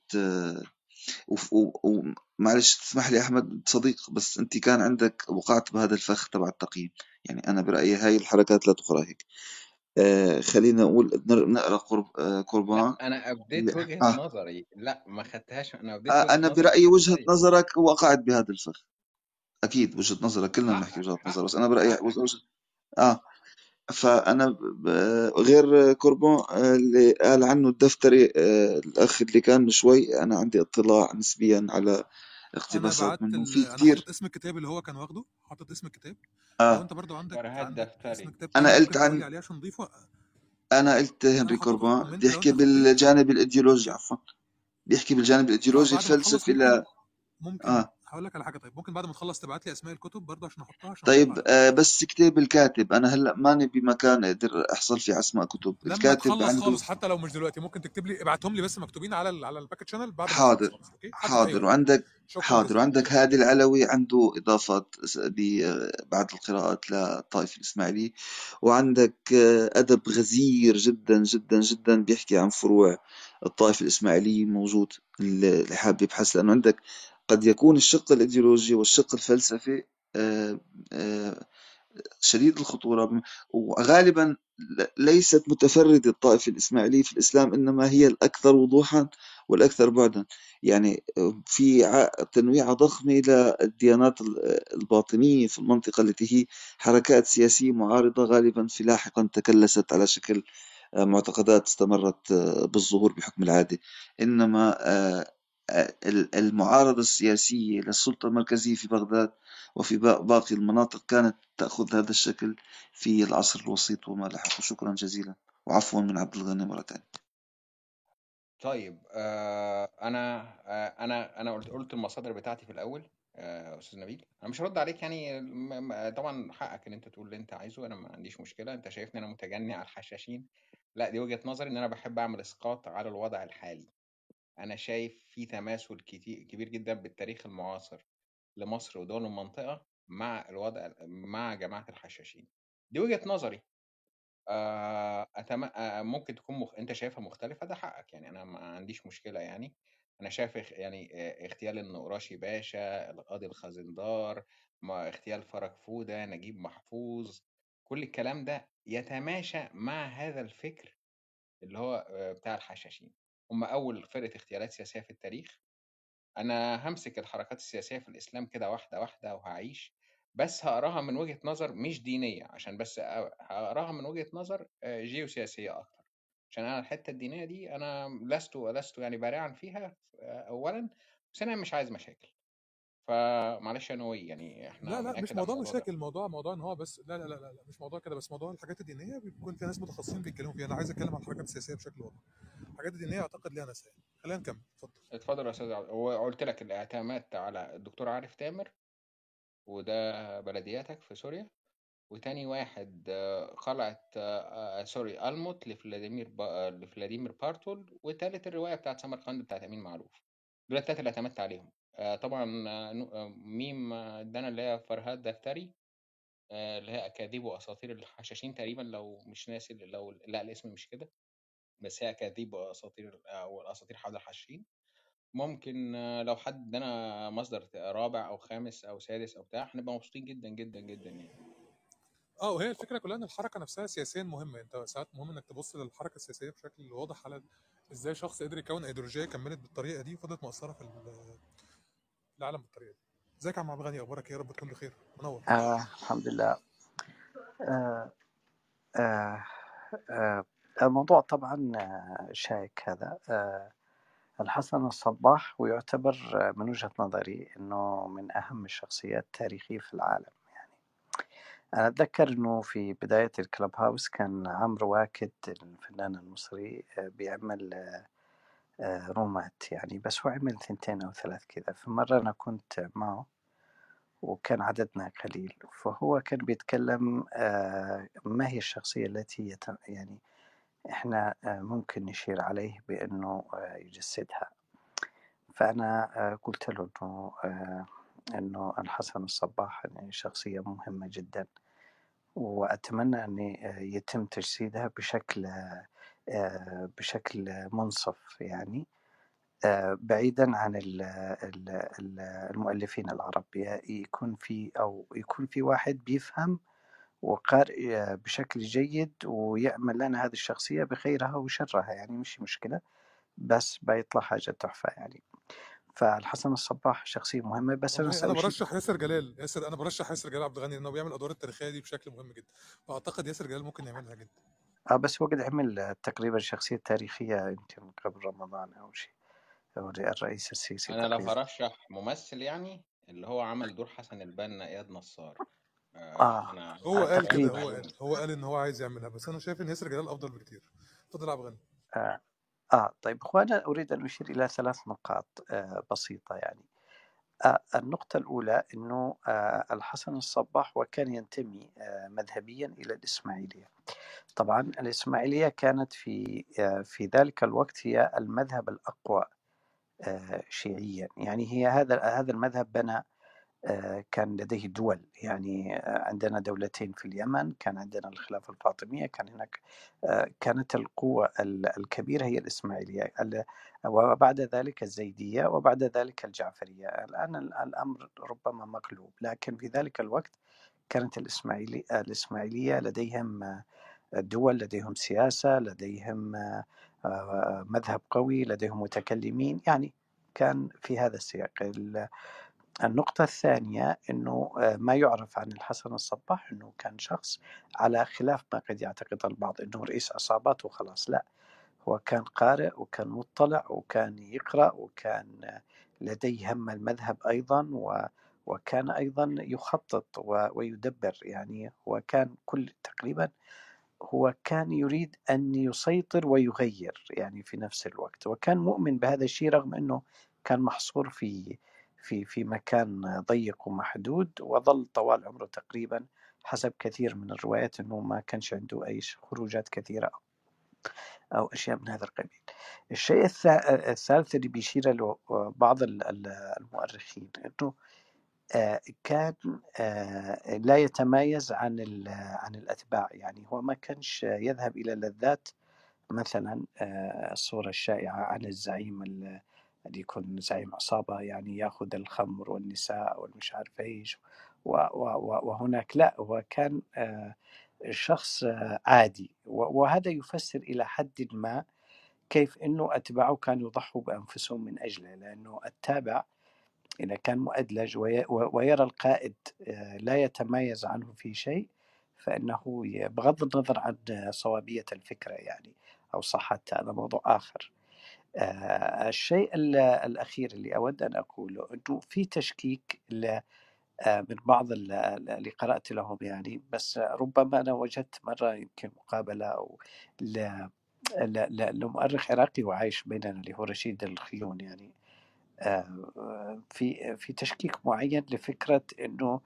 آه، ومعلش تسمح لي أحمد صديق بس أنت كان عندك وقعت بهذا الفخ تبع التقييم. يعني أنا برأيي هاي الحركات لا تقرأ هيك. آه خلينا نقول نقرأ قرب آه قربان. أنا ابديت وجهة آه. نظري. لا ما خدتهاش أنا ابديت آه أنا برأيي وجهة نظرك وقعت بهذا الفخ. أكيد وجهة نظرك كلنا بنحكي وجهة نظر بس أنا برأيي وجهة آه. فأنا غير كوربون آه، اللي قال عنه الدفتري آه، الأخ اللي كان شوي أنا عندي اطلاع نسبيا على اقتباسات منه في كثير حاطط اسم الكتاب اللي هو كان واخده حاطط اسم الكتاب. لو أنت برضو عندك, عندك اسم كتاب أنا قلت عن عليه عشان نضيفه أنا قلت هنري كوربان. بيحكي بالجانب الايديولوجي عفوا. بيحكي بالجانب الايديولوجي الفلسفي ل ممكن آه. هقول لك على حاجة طيب ممكن بعد ما تخلص تبعت لي أسماء الكتب برضه عشان أحطها عشان طيب آه بس كتاب الكاتب أنا هلأ ماني بمكان أقدر أحصل فيه أسماء كتب. لما الكاتب تخلص عنده خالص حتى لو مش دلوقتي ممكن تكتب لي ابعتهم لي بس مكتوبين على على ال back channel بعد حاضر Okay؟ حاضر. وعندك حاضر. وعندك هادي العلوي عنده اضافات بعد القراءات للطائفه الإسماعيلي. وعندك آه، أدب غزير جدا جدا جدا بيحكي عن فروع الطائفة الاسماعيليه موجود اللي حابب يبحث لأنه عندك قد يكون الشق الإيديولوجي والشق الفلسفي آه، آه، شديد الخطورة. وغالبا ليست متفردة الطائفة الإسماعيلية في الإسلام إنما هي الأكثر وضوحا والأكثر بعدا. يعني آه، في تنويعة ضخمة للديانات الباطنية في المنطقة التي هي حركات سياسية معارضة. غالبا في لاحقا تكلست على شكل معتقدات استمرت بالظهور بحكم العادة. إنما المعارضة السياسية للسلطة المركزية في بغداد وفي باقي المناطق كانت تأخذ هذا الشكل في العصر الوسيط وما لحق شكرا جزيلا. وعفوا من عبد الغني مرة ثانية طيب آه أنا آه أنا أنا قلت قلت المصادر بتاعتي في الأول آه أستاذ نبيل. أنا مش هرد عليك يعني طبعا حقك إن أنت تقول اللي أنت عايزه. أنا ما عنديش مشكلة. أنت شايفني أنا متجني على الحشاشين. لا دي وجهة نظري إن أنا بحب أعمل إسقاط على الوضع الحالي. أنا شايف في تماثل كبير جدًا بالتاريخ المعاصر لمصر ودول المنطقة مع الوضع مع جماعة الحشاشين. دي وجهة نظري. آآ أتم ممكن تكون مخ أنت شايفها مختلفة ده حقك، يعني أنا ما عنديش مشكلة يعني. أنا شايف يعني اغتيال النقراشي باشا، القاضي الخزندار، اغتيال فرج فودة، نجيب محفوظ، كل الكلام ده يتماشى مع هذا الفكر اللي هو بتاع الحشاشين. هم أول فرقة اغتيالات سياسية في التاريخ. أنا همسك الحركات السياسية في الإسلام كده واحدة واحدة وهعيش بس هقراها من وجهة نظر مش دينية عشان بس هقراها من وجهة نظر جيوسياسية أكتر. عشان أنا الحتة الدينية دي أنا لست لست يعني بارعا فيها أولا بس أنا مش عايز مشاكل. فمعلش يا نوي يعني إحنا لا لا مش موضوع مشاكل موضوع موضوع إن هو بس لا لا لا لا مش موضوع كده بس موضوع الحاجات الدينية بيكون في ناس متخصصين بيتكلموا فيها. أنا عايز أتكلم عن الحاجات السياسية بشكل واضح. الحاجات الدينيه أعتقد ليها ناس خلينا نكمل. اتفضل. اتفضل يا أستاذ عبد وقلت لك اللي اعتمدت على الدكتور عارف تامر وده بلدياتك في سوريا. وتاني واحد قلعة آه، سوري ألموت لفلاديمير با... لفلاديمير بارتول. وتالت الرواية بتاعت سمرقند بتاعت أمين معلوف. دول التلاتة اللي اعتمدت عليهم. آه، طبعا آه، ميم ادانا اللي هي فرهاد دفتري اللي هي أكاذيب وأساطير الحشاشين تقريبا لو مش ناسي لو لا الاسم مش كده. بس هي أكاذيب وأساطير أو الأساطير حول الحشاشين ممكن لو حد ادانا مصدر رابع أو خامس أو سادس أو بتاع هنبقى مبسوطين جدا جدا جدا يعني. آه وهي الفكرة كلها إن الحركة نفسها سياسيا مهمة. أنت ساعات مهم إنك تبص للحركة السياسية بشكل واضح. على إزاي شخص قدر يكون ايديولوجيه كملت بالطريقة دي وفضلت مؤثرة في ال- العالم بالطريقة دي؟ إزيك يا عم عبد الغني؟ أخبارك إيه؟ يا رب تكون بخير. منور. آه الحمد لله. آه آه آه الموضوع طبعا آه، شائك هذا. آه الحسن الصباح ويعتبر آه، من وجهة نظري أنه من أهم الشخصيات التاريخية في العالم يعني. أنا أتذكر أنه في بداية الكلب هاوس كان عمرو واكد الفنان المصري آه، بيعمل آه، آه، رومات يعني. بس هو عمل ثنتين أو ثلاث كذا فمرة أنا كنت معه وكان عددنا قليل. فهو كان بيتكلم آه، ما هي الشخصية التي يعني إحنا آه، ممكن نشير عليه بأنه آه، يجسدها. فأنا آه، قلت له إنه آه، إنه الحسن الصباح يعني شخصية مهمة جدا وأتمنى أن يتم تجسيدها بشكل بشكل منصف يعني بعيدا عن ال- ال- ال- المؤلفين العرب يكون في أو يكون في واحد بيفهم وقارئ بشكل جيد ويعمل لنا هذه الشخصية بخيرها وشرها يعني مش مشكلة بس بيطلع حاجة تحفة يعني. فالحسن الصباح شخصية مهمة بس أنا سأشير برشح ياسر جلال ياسر أنا برشح ياسر جلال عبد الغني لأنه بيعمل الادوار التاريخية دي بشكل مهم جدا وأعتقد ياسر جلال ممكن يعملها جدا. آه بس هو قد عمل تقريبا شخصية تاريخية يمكن قبل رمضان أو شيء. الرئيس السيسي أنا لو هرشح ممثل يعني اللي هو عمل دور حسن البنا إياد نصار. آه آه هو قال كده هو قال هو قال إن هو عايز يعملها بس أنا شايف إن ياسر جلال أفضل بكتير. اتفضل يا عبد الغني. آه, آه طيب هو أنا أريد أن أشير إلى ثلاث نقاط آه بسيطة يعني. آه النقطة الأولى أنه آه الحسن الصباح وكان ينتمي آه مذهبيا إلى الإسماعيلية. طبعا الإسماعيلية كانت في آه في ذلك الوقت هي المذهب الأقوى آه شيعيا. يعني هي هذا هذا المذهب بنى آه، كان لديه دول. يعني آه، عندنا دولتين في اليمن كان عندنا الخلافة الفاطمية كان هناك آه، كانت القوة ال- الكبيرة هي الإسماعيلية ال- وبعد ذلك الزيدية وبعد ذلك الجعفرية. الآن ال- الأمر ربما مقلوب لكن في ذلك الوقت كانت الإسماعيلي الإسماعيلية لديهم آه، دول لديهم سياسة لديهم آه، آه، مذهب قوي لديهم متكلمين. يعني كان في هذا السياق. ال- النقطة الثانية أنه آه، ما يعرف عن الحسن الصباح أنه كان شخص على خلاف ما قد يعتقد البعض أنه رئيس عصابات وخلاص لا هو كان قارئ وكان مطلع وكان يقرأ وكان لديه هم المذهب أيضا و وكان أيضا يخطط ويدبر يعني وكان كل تقريبا هو كان يريد أن يسيطر ويغير يعني في نفس الوقت وكان مؤمن بهذا الشيء رغم أنه كان محصور في في في مكان ضيق ومحدود وظل طوال عمره تقريبا حسب كثير من الروايات أنه ما كانش عنده أي خروجات كثيرة أو أشياء من هذا القبيل. الشيء الثا- الثالث اللي بيشير له بعض ال- ال- المؤرخين أنه آه، كان آه، لا يتمايز عن عن الأتباع. يعني هو ما كانش يذهب إلى اللذات مثلا آه، الصورة الشائعة عن الزعيم ال- اللي يكون زعيم عصابة يعني يأخذ الخمر والنساء والمش عارف و- وهناك لا هو كان آه، شخص آه، عادي وهذا يفسر إلى حد ما كيف أنه أتباعه كانوا يضحوا بأنفسهم من أجله لأنه التابع إذا كان مؤدلج وي- ويرى القائد آه، لا يتميز عنه في شيء فإنه بغض النظر عن صوابية الفكرة يعني أو صحتها هذا موضوع آخر. آه، الشيء ال- الأخير اللي أود أن أقوله أنه في تشكيك آه، من بعض ال- ال- اللي قرأت لهم يعني بس ربما أنا وجدت مرة يمكن مقابلة أو ل- ل- لمؤرخ عراقي وعايش بيننا اللي هو رشيد الخيون يعني. آه، في في تشكيك معين لفكرة أنه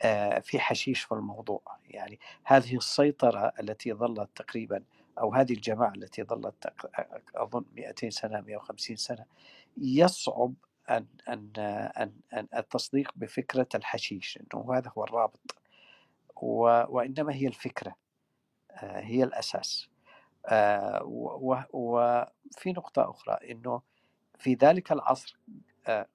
آه، في حشيش في الموضوع يعني. هذه السيطرة التي ظلت تقريبا أو هذه الجماعة التي ظلت أظن 200 سنة 150 سنة يصعب أن أن أن أن التصديق بفكرة الحشيش أنه هذا هو الرابط. وإنما هي الفكرة آه، هي الأساس. آه، وفي نقطة أخرى أنه في ذلك العصر آه،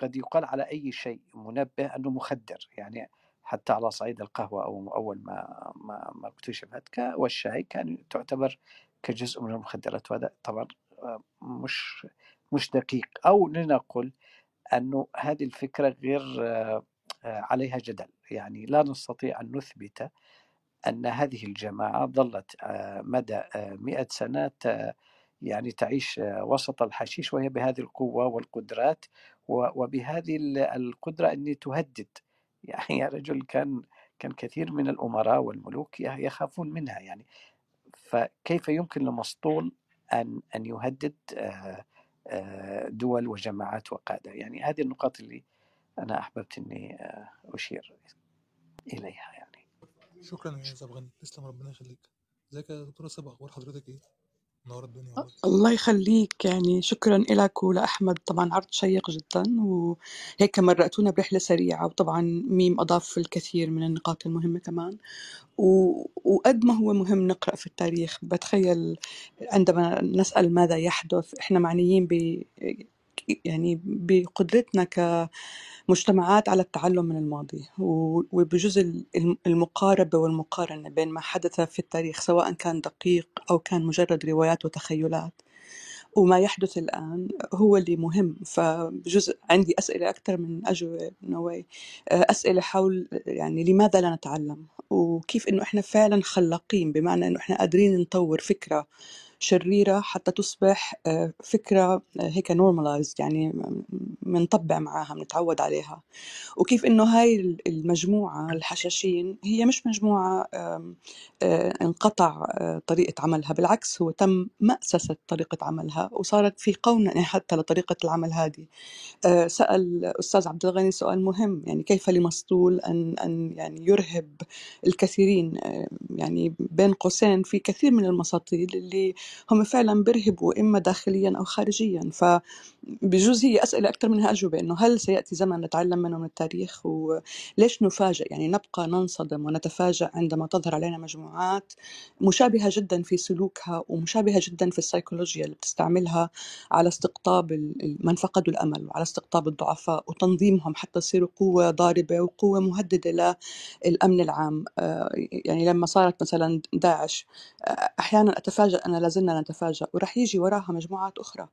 قد يقال على أي شيء منبه أنه مخدر. يعني حتى على صعيد القهوة أو أول ما ما, ما اكتشفت والشاي كان تعتبر كجزء من المخدرات وهذا طبعا آه، مش مش دقيق. أو لنقل أنه هذه الفكرة غير آه، عليها جدل. يعني لا نستطيع أن نثبت أن هذه الجماعة ظلت آه، مدى مئة سنة يعني تعيش وسط الحشيش وهي بهذه القوة والقدرات وبهذه ال- القدرة أن تهدد يعني يا رجل كان كان كثير من الأمراء والملوك يخافون منها يعني. فكيف يمكن لمسطول أن أن يهدد آه، آه، دول وجماعات وقادة؟ يعني هذه النقاط اللي أنا أحببت أني آه، أشير إليها يعني. شكرا يا زبغني تسلم ربنا يخليك. إزيك يا دكتورة؟ سبا أخبار حضرتك إيه؟ منور الدنيا والله. الله يخليك. يعني شكرا لك ولأحمد. طبعا عرض شيق جدا وهيك مرقتونا برحلة سريعة وطبعا ميم أضاف الكثير من النقاط المهمة كمان. و... وقد ما هو مهم نقرأ في التاريخ. بتخيل عندما نسأل ماذا يحدث إحنا معنيين ب يعني بقدرتنا كمجتمعات على التعلم من الماضي وبجزء الم- المقاربة والمقارنة بين ما حدث في التاريخ سواء كان دقيق أو كان مجرد روايات وتخيلات وما يحدث الآن هو اللي مهم. فبجزء عندي أسئلة أكثر من أجوبة نوي أسئلة حول يعني لماذا لا نتعلم؟ وكيف إنه إحنا فعلا خلاقين؟ بمعنى إنه إحنا قادرين نطور فكرة شريرة حتى تصبح آه، فكرة آه، هيك normalized يعني منطبع معاها منتعود عليها. وكيف إنه هاي المجموعة الحشاشين هي مش مجموعة آم، آه، انقطع طريقة عملها بالعكس هو تم مأسسة طريقة عملها وصارت في قونة حتى لطريقة العمل هذه. سأل أستاذ عبد الغني سؤال مهم يعني كيف لمسطول أن أن يعني يرهب الكثيرين؟ يعني بين قوسين في كثير من المساطيل اللي هم فعلا بيرهبوا إما داخليا أو خارجيا. فبجوز هي أسئلة أكثر منها أجوبة إنه هل سيأتي زمن نتعلم منه من التاريخ؟ وليش نفاجئ؟ يعني نبقى ننصدم ونتفاجأ عندما تظهر علينا مجموعات مشابهة جدا في سلوكها ومشابهة جدا في السيكولوجيا اللي بتستعملها على استقطاب من فقدوا الأمل وعلى استقطاب الضعفاء وتنظيمهم حتى يصيروا قوة ضاربة وقوة مهددة للأمن العام. آه، يعني لما صارت مثلا داعش آه، أحيانا أتفاجأ أنا لازلنا نتفاجأ ورح يجي وراها مجموعات أخرى.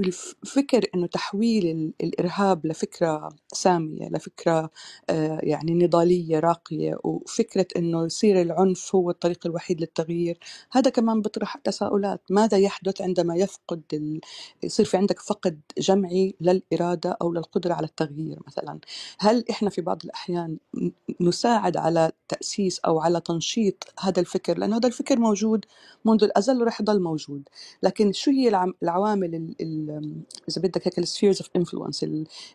الفكر إنه تحويل ال- الإرهاب لفكرة سامية لفكرة آه، يعني نضالية راقية وفكرة إنه يصير العنف هو الطريق الوحيد للتغيير هذا كمان بيطرح تساؤلات. ماذا يحدث عندما يفقد ال... يصير في عندك فقد جمعي للإرادة أو للقدرة على التغيير مثلا؟ هل إحنا في بعض الأحيان ن- نساعد على تأسيس أو على تنشيط هذا الفكر؟ لأنه هذا الفكر موجود منذ الأزل ورح يضل موجود. لكن شو هي العوامل ال- ال- إذا بدك هيك ال spheres of influence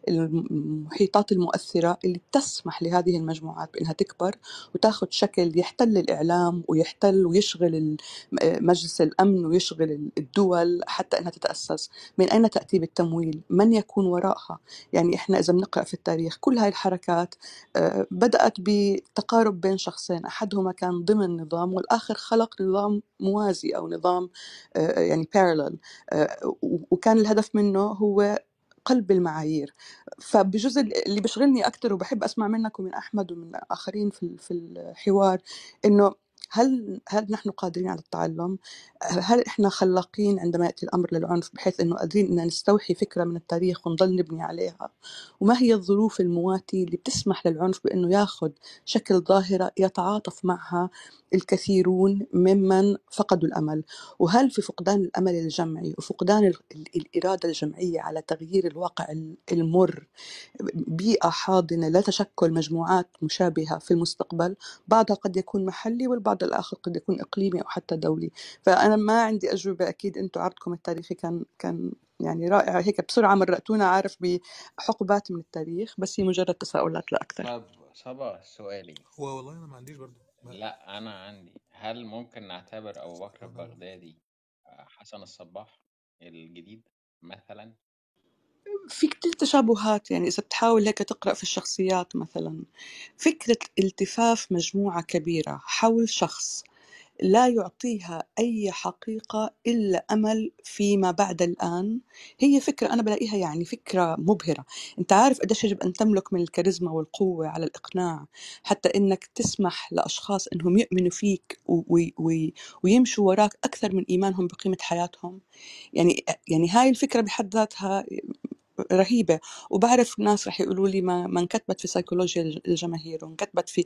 المحيطات المؤثرة اللي تسمح لهذه المجموعات بإنها تكبر وتاخذ شكل يحتل الإعلام ويحتل ويشغل مجلس الأمن ويشغل الدول حتى إنها تتأسس. من أين تأتي بالتمويل؟ من يكون وراءها؟ يعني إحنا إذا بنقرأ في التاريخ كل هاي الحركات آه، بدأت بتقارب بين شخصين أحدهما كان ضمن نظام والآخر خلق نظام موازي أو نظام آه، يعني parallel. آه، وكان الهدف منه هو قلب المعايير. فبجزء اللي بيشغلني أكثر وبحب أسمع منك ومن أحمد ومن آخرين في في الحوار إنه هل هل نحن قادرين على التعلم؟ هل إحنا خلاقين عندما يأتي الأمر للعنف بحيث إنه قادرين ان نستوحي فكرة من التاريخ ونضل نبني عليها؟ وما هي الظروف المواتيه اللي بتسمح للعنف بإنه ياخذ شكل ظاهرة يتعاطف معها الكثيرون ممن فقدوا الأمل؟ وهل في فقدان الأمل الجمعي وفقدان ال- ال- الإرادة الجمعية على تغيير الواقع ال- المر بيئة حاضنة لتشكل مجموعات مشابهة في المستقبل بعضها قد يكون محلي والبعض والبعض الآخر قد يكون إقليمي أو حتى دولي. فأنا ما عندي أجوبة أكيد أنتم عرضكم التاريخي كان كان يعني رائع. هيك بسرعة مرقتونا عارف بحقبات من التاريخ بس هي مجرد تساؤلات لا أكثر. طب صبا سؤالي. هو والله أنا ما عنديش برضه ما- لا أنا عندي. هل ممكن نعتبر أبو بكر. البغدادي حسن الصباح الجديد مثلا؟ في كتير تشابهات يعني إذا بتحاول هيك تقرأ في الشخصيات مثلا. فكرة التفاف مجموعة كبيرة حول شخص لا يعطيها أي حقيقة إلا أمل فيما بعد الآن. هي فكرة أنا بلاقيها يعني فكرة مبهرة. أنت عارف قديش يجب أن تملك من الكاريزما والقوة على الإقناع حتى إنك تسمح لأشخاص إنهم يؤمنوا فيك ويمشوا وراك أكثر من إيمانهم بقيمة حياتهم. يعني يعني هاي الفكرة بحد ذاتها رهيبة. وبعرف ناس رح يقولوا لي ما ما انكتبت في سيكولوجيا الج- الجماهير وانكتبت في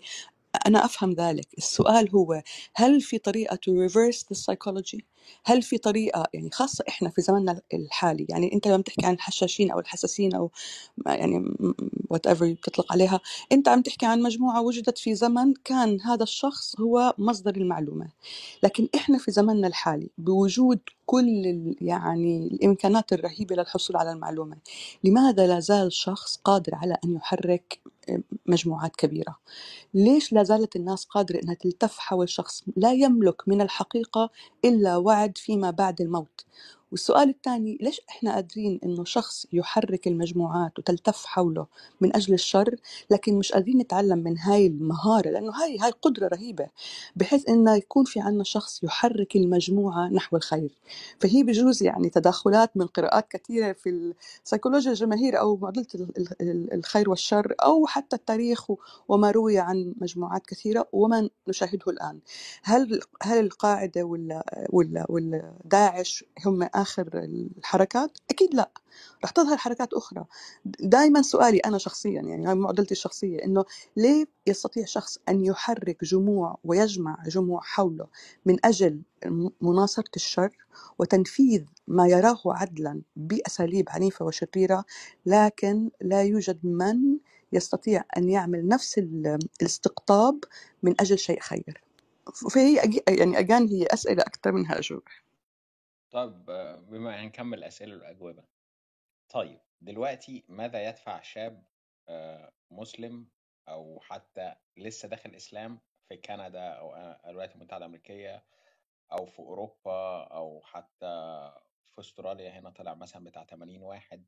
أنا أفهم ذلك. السؤال هو هل في طريقة to reverse the psychology هل في طريقة يعني خاصة إحنا في زمننا الحالي يعني أنت لما تحكي عن الحشاشين أو الحساسين أو يعني ايفر بتطلق عليها أنت عم تحكي عن مجموعة وجدت في زمن كان هذا الشخص هو مصدر المعلومة. لكن إحنا في زمننا الحالي بوجود كل يعني الإمكانات الرهيبة للحصول على المعلومة لماذا لا زال شخص قادر على أن يحرك مجموعات كبيرة. ليش لا زالت الناس قادرة أنها تلتف حول شخص لا يملك من الحقيقة إلا وعد فيما بعد الموت؟ والسؤال الثاني ليش إحنا قادرين إنه شخص يحرك المجموعات وتلتف حوله من أجل الشر لكن مش قادرين نتعلم من هاي المهارة؟ لأنه هاي هاي قدرة رهيبة بحيث إنه يكون في عنا شخص يحرك المجموعة نحو الخير. فهي بجوز يعني تداخلات من قراءات كثيرة في سيكولوجيا الجماهير أو معضلة ال- ال- ال- الخير والشر أو حتى التاريخ وما روي عن مجموعات كثيرة وما نشاهده الآن. هل هل القاعدة ولا ولا ولا داعش هم آخر الحركات؟ أكيد لا. رح تظهر حركات أخرى. دائما سؤالي أنا شخصيا يعني هاي معضلتي الشخصية إنه ليه يستطيع شخص أن يحرك جموع ويجمع جموع حوله من أجل مناصرة الشر وتنفيذ ما يراه عدلا بأساليب عنيفة وشريرة لكن لا يوجد من يستطيع أن يعمل نفس ال- الاستقطاب من أجل شيء خير. فهي يعني اجان هي أسئلة أكثر منها اجوبه طب بما هنكمل الأسئلة والأجوبة طيب دلوقتي ماذا يدفع شاب مسلم أو حتى لسه داخل الإسلام في كندا أو الولايات المتحدة الأمريكية أو في أوروبا أو حتى في أستراليا هنا طلع مثلا بتاع 80 واحد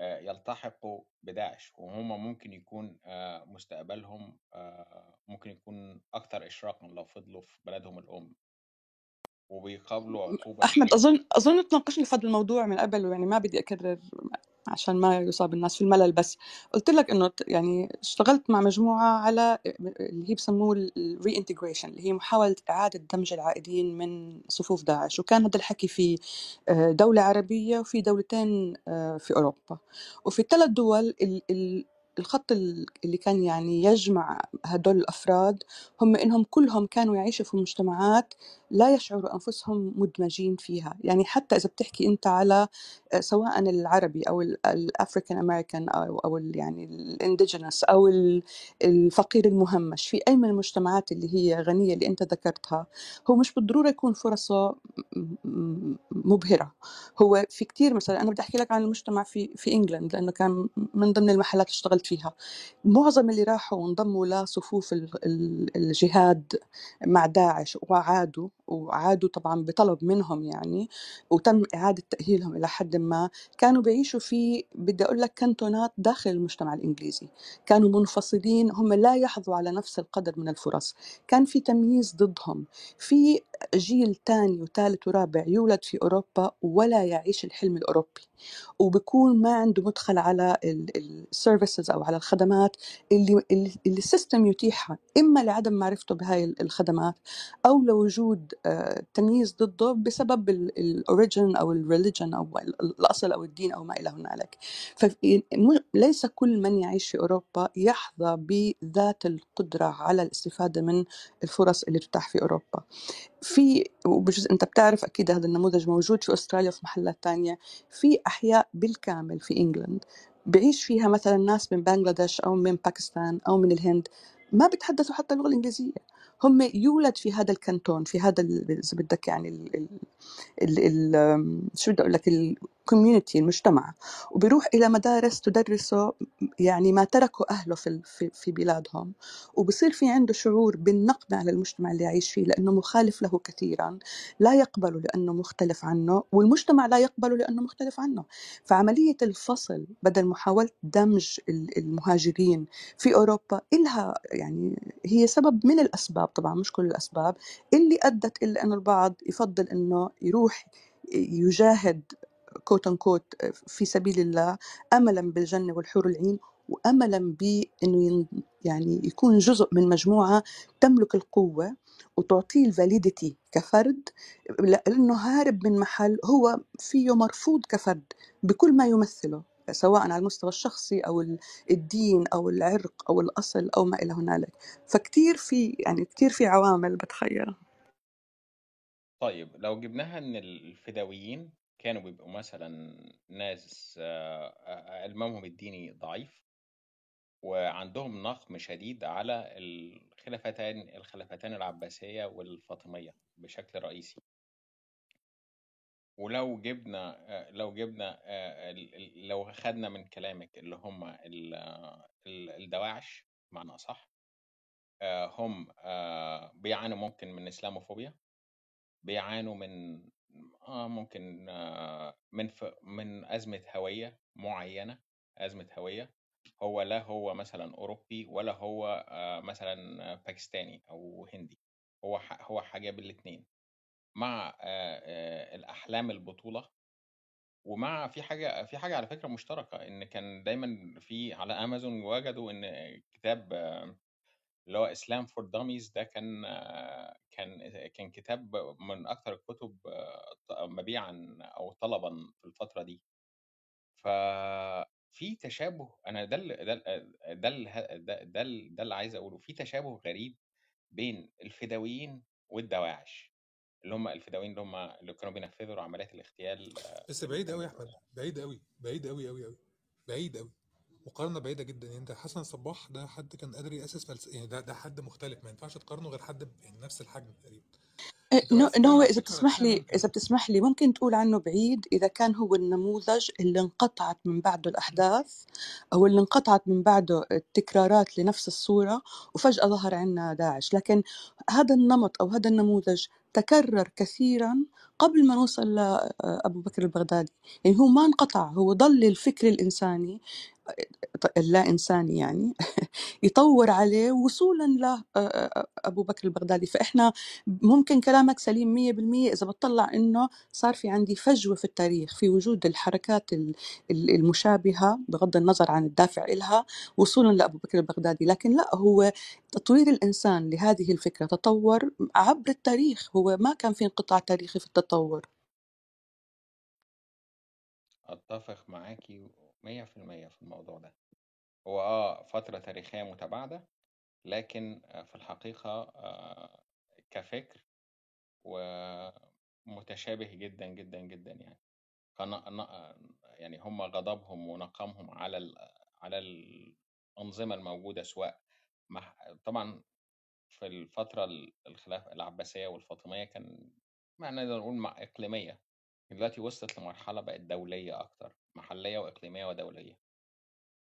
يلتحقوا بداعش وهم ممكن يكون مستقبلهم ممكن يكون أكثر إشراقا لو فضلوا في بلدهم الأم؟ وبيقابلوا عقوبة أحمد شديدة أظن أظن تناقشني في هذا الموضوع من قبل ويعني ما بدي أكرر عشان ما يصاب الناس في الملل بس قلت لك إنه يعني اشتغلت مع مجموعة على اللي هي بسموه ال reintegration اللي هي محاولة إعادة دمج العائدين من صفوف داعش وكان هذا الحكي في آه، دولة عربية وفي دولتين آه، في أوروبا. وفي الثلاث دول ال- ال- الخط ال- اللي كان يعني يجمع هدول الأفراد هم إنهم كلهم كانوا يعيشوا في مجتمعات لا يشعروا أنفسهم مدمجين فيها. يعني حتى إذا بتحكي أنت على آه، سواء العربي أو ال African American أو أو ال- يعني ال indigenous ال- الفقير المهمش في أي من المجتمعات اللي هي غنية اللي أنت ذكرتها هو مش بالضرورة يكون فرصة م- م- مبهرة. هو في كتير مثلا أنا بدي أحكي لك عن المجتمع في في England لأنه كان من ضمن المحلات اللي اشتغلت فيها. معظم اللي راحوا وانضموا لصفوف ال- ال- الجهاد مع داعش وعادوا. وعادوا طبعا بطلب منهم يعني وتم إعادة تأهيلهم إلى حد ما. كانوا بيعيشوا في بدي أقول لك كانتونات داخل المجتمع الإنجليزي. كانوا منفصلين هم لا يحظوا على نفس القدر من الفرص. كان في تمييز ضدهم. في جيل ثاني وثالث ورابع يولد في أوروبا ولا يعيش الحلم الأوروبي وبكون ما عنده مدخل على ال services أو على الخدمات اللي اللي ال system يتيحها إما لعدم معرفته بهاي الخدمات أو لوجود آه، تمييز ضده بسبب ال origin أو ال religion أو ال- الأصل أو الدين أو ما إلى هنالك. فليس كل من يعيش في أوروبا يحظى بذات القدرة على الاستفادة من الفرص اللي تتاح في أوروبا. في وبجزء أنت بتعرف أكيد هذا النموذج موجود في أستراليا وفي محلات تانية في أحياء بالكامل في England بعيش فيها مثلا ناس من بنغلاديش أو من باكستان أو من الهند ما بيتحدثوا حتى اللغة الإنجليزية. هم يولد في هذا الكانتون في هذا إذا بدك يعني ال ال ال شو بدي أقول لك؟ ال community المجتمع وبيروح إلى مدارس تدرسه يعني ما تركوا أهله في في بلادهم. وبصير في عنده شعور بالنقمه على المجتمع اللي يعيش فيه لأنه مخالف له كثيرا. لا يقبله لأنه مختلف عنه والمجتمع لا يقبله لأنه مختلف عنه. فعملية الفصل بدل محاولة دمج ال- المهاجرين في أوروبا إلها يعني هي سبب من الأسباب طبعا مش كل الأسباب اللي أدت إلى إنه البعض يفضل إنه يروح يجاهد كوت كوت في سبيل الله املا بالجنة والحور العين واملا بإنه يعني يكون جزء من مجموعة تملك القوة وتعطيه الفاليديتي كفرد لأنه هارب من محل هو فيه مرفوض كفرد بكل ما يمثله سواء على المستوى الشخصي أو ال- الدين أو العرق أو الأصل أو ما إلى هنالك. فكتير في يعني كتير في عوامل بتخيل طيب لو جبناها ان الفدويين كانوا بيبقوا مثلا ناس آه، آه، علمهم الديني ضعيف وعندهم نقم شديد على الخلافتين الخلافتين العباسية والفاطمية بشكل رئيسي. ولو جبنا آه، لو جبنا آه، لو خدنا من كلامك اللي هم ال- ال- الدواعش معنى أصح آه، هم آه، بيعانوا ممكن من إسلاموفوبيا بيعانوا من آه ممكن آه من ف... من أزمة هوية معينة أزمة هوية هو لا هو مثلا أوروبي ولا هو آه مثلا باكستاني أو هندي هو ح... هو حاجة بالاتنين. مع آه آه الأحلام البطولة ومع في حاجة في حاجة على فكرة مشتركة إن كان دايما في على أمازون وجدوا إن كتاب آه اللي هو إسلام فور داميز ده كان كان كان كتاب من أكثر الكتب مبيعا أو طلبا في الفترة دي. ففي تشابه أنا ده ده ال- ده ال- ده ده ال- ده اللي عايز أقوله. في تشابه غريب بين الفدويين والدواعش اللي هم الفدويين اللي هم اللي كانوا بينفذوا عمليات الاغتيال بس بعيد قوي يا أحمد بعيد قوي بعيد قوي قوي قوي بعيد قوي مقارنة بعيدة جدا يعني أنت حسن صباح ده حد كان قادر يأسس فلسفه يعني ده ده حد مختلف ما ينفعش تقارنه غير حد يعني نفس الحجم تقريبا. إيه، نو إذا بتسمح لي إذا بتسمح لي ممكن تقول عنه بعيد إذا كان هو النموذج اللي انقطعت من بعده الأحداث أو اللي انقطعت من بعده التكرارات لنفس الصورة وفجأة ظهر عنا داعش. لكن هذا النمط أو هذا النموذج تكرر كثيرا قبل ما نوصل لابو بكر البغدادي. يعني هو ما انقطع هو ضل الفكر الإنساني اللا إنساني يعني <laughs> يطور عليه وصولا لأبو بكر البغدادي. فإحنا ممكن كلامك سليم مية بالمية إذا بتطلع إنه صار في عندي فجوة في التاريخ في وجود الحركات ال- ال- المشابهة بغض النظر عن الدافع إلها وصولا لأبو بكر البغدادي. لكن لا هو تطوير الإنسان لهذه الفكرة تطور عبر التاريخ. هو ما كان في انقطاع تاريخي في التطور أتفق معاكي 100% في الموضوع ده. هو آه فترة تاريخية متباعدة لكن آه، في الحقيقة آه، كفكر ومتشابه جدا جدا جدا يعني. كان ن- يعني هم غضبهم ونقمهم على ال- على الأنظمة الموجودة سواء مع طبعا في الفترة ال- الخلافة العباسية والفاطمية كان ما نقدر نقول مع إقليمية. دلوقتي وصلت لمرحلة بقت دولية أكتر محلية وإقليمية ودولية.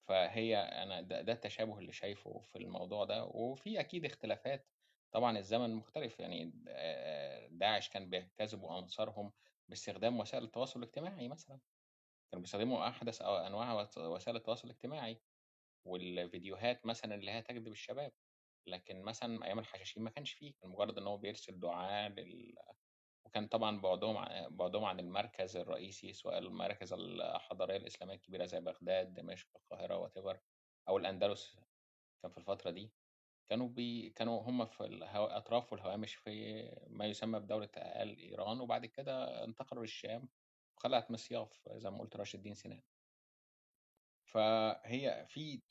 فهي أنا ده, ده التشابه اللي شايفه في الموضوع ده وفي أكيد اختلافات. طبعا الزمن مختلف يعني داعش كان بيجتذبوا انصارهم باستخدام وسائل التواصل الاجتماعي مثلا. كانوا بيستخدموا أحدث أو أنواع وس- وسائل التواصل الاجتماعي والفيديوهات مثلا اللي هي تجذب الشباب. لكن مثلا أيام الحشاشين ما كانش فيه كان مجرد إن هو بيرسل دعاة لل... وكان طبعا بعدهم بعدهم عن المركز الرئيسي سواء المراكز الحضارية الإسلامية الكبيرة زي بغداد دمشق القاهرة واتيفر أو الأندلس كان في الفترة دي كانوا بي كانوا هم في الهو... اطراف والهوامش في ما يسمى بدولة ال إيران وبعد كده انتقلوا للشام وخلعت مصياف زي ما قلت راشد الدين سنان فهي في.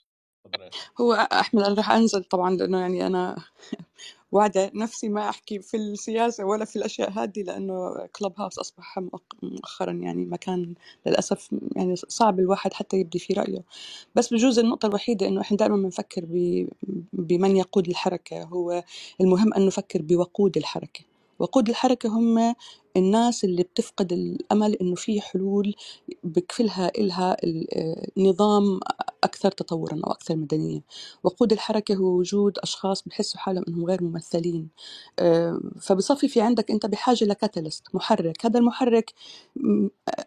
هو أحمد أنا رح أنزل طبعا لأنه يعني أنا <laughs> وعدة نفسي ما أحكي في السياسة ولا في الأشياء هذه لأنه كلوب هاوس مؤق- مؤخرا يعني مكان للأسف يعني صعب الواحد حتى يبدي فيه رأيه. بس بجوز النقطة الوحيدة إنه إحنا دائما بنفكر بمن يقود الحركة. هو المهم أن نفكر بوقود الحركة. وقود الحركة هم الناس اللي بتفقد الأمل إنه في حلول بكفلها إلها النظام أكثر تطورا أو أكثر مدنية وقود الحركة هو وجود أشخاص بحسوا حالهم أنهم غير ممثلين. آه، فبصفي في عندك أنت بحاجة لكاتاليست محرك. هذا المحرك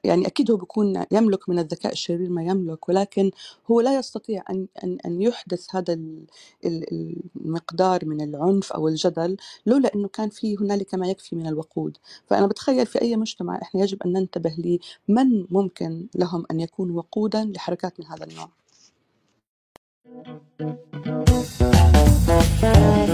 يعني أكيد هو بيكون يملك من الذكاء الشرير ما يملك ولكن هو لا يستطيع أن أن أن يحدث هذا ال- ال- المقدار من العنف أو الجدل لولا أنه كان في هنالك ما يكفي من الوقود. فأنا بتخيل في أي مجتمع إحنا يجب أن ننتبه لمن ممكن لهم أن يكونوا وقودا لحركات من هذا النوع. Thank you.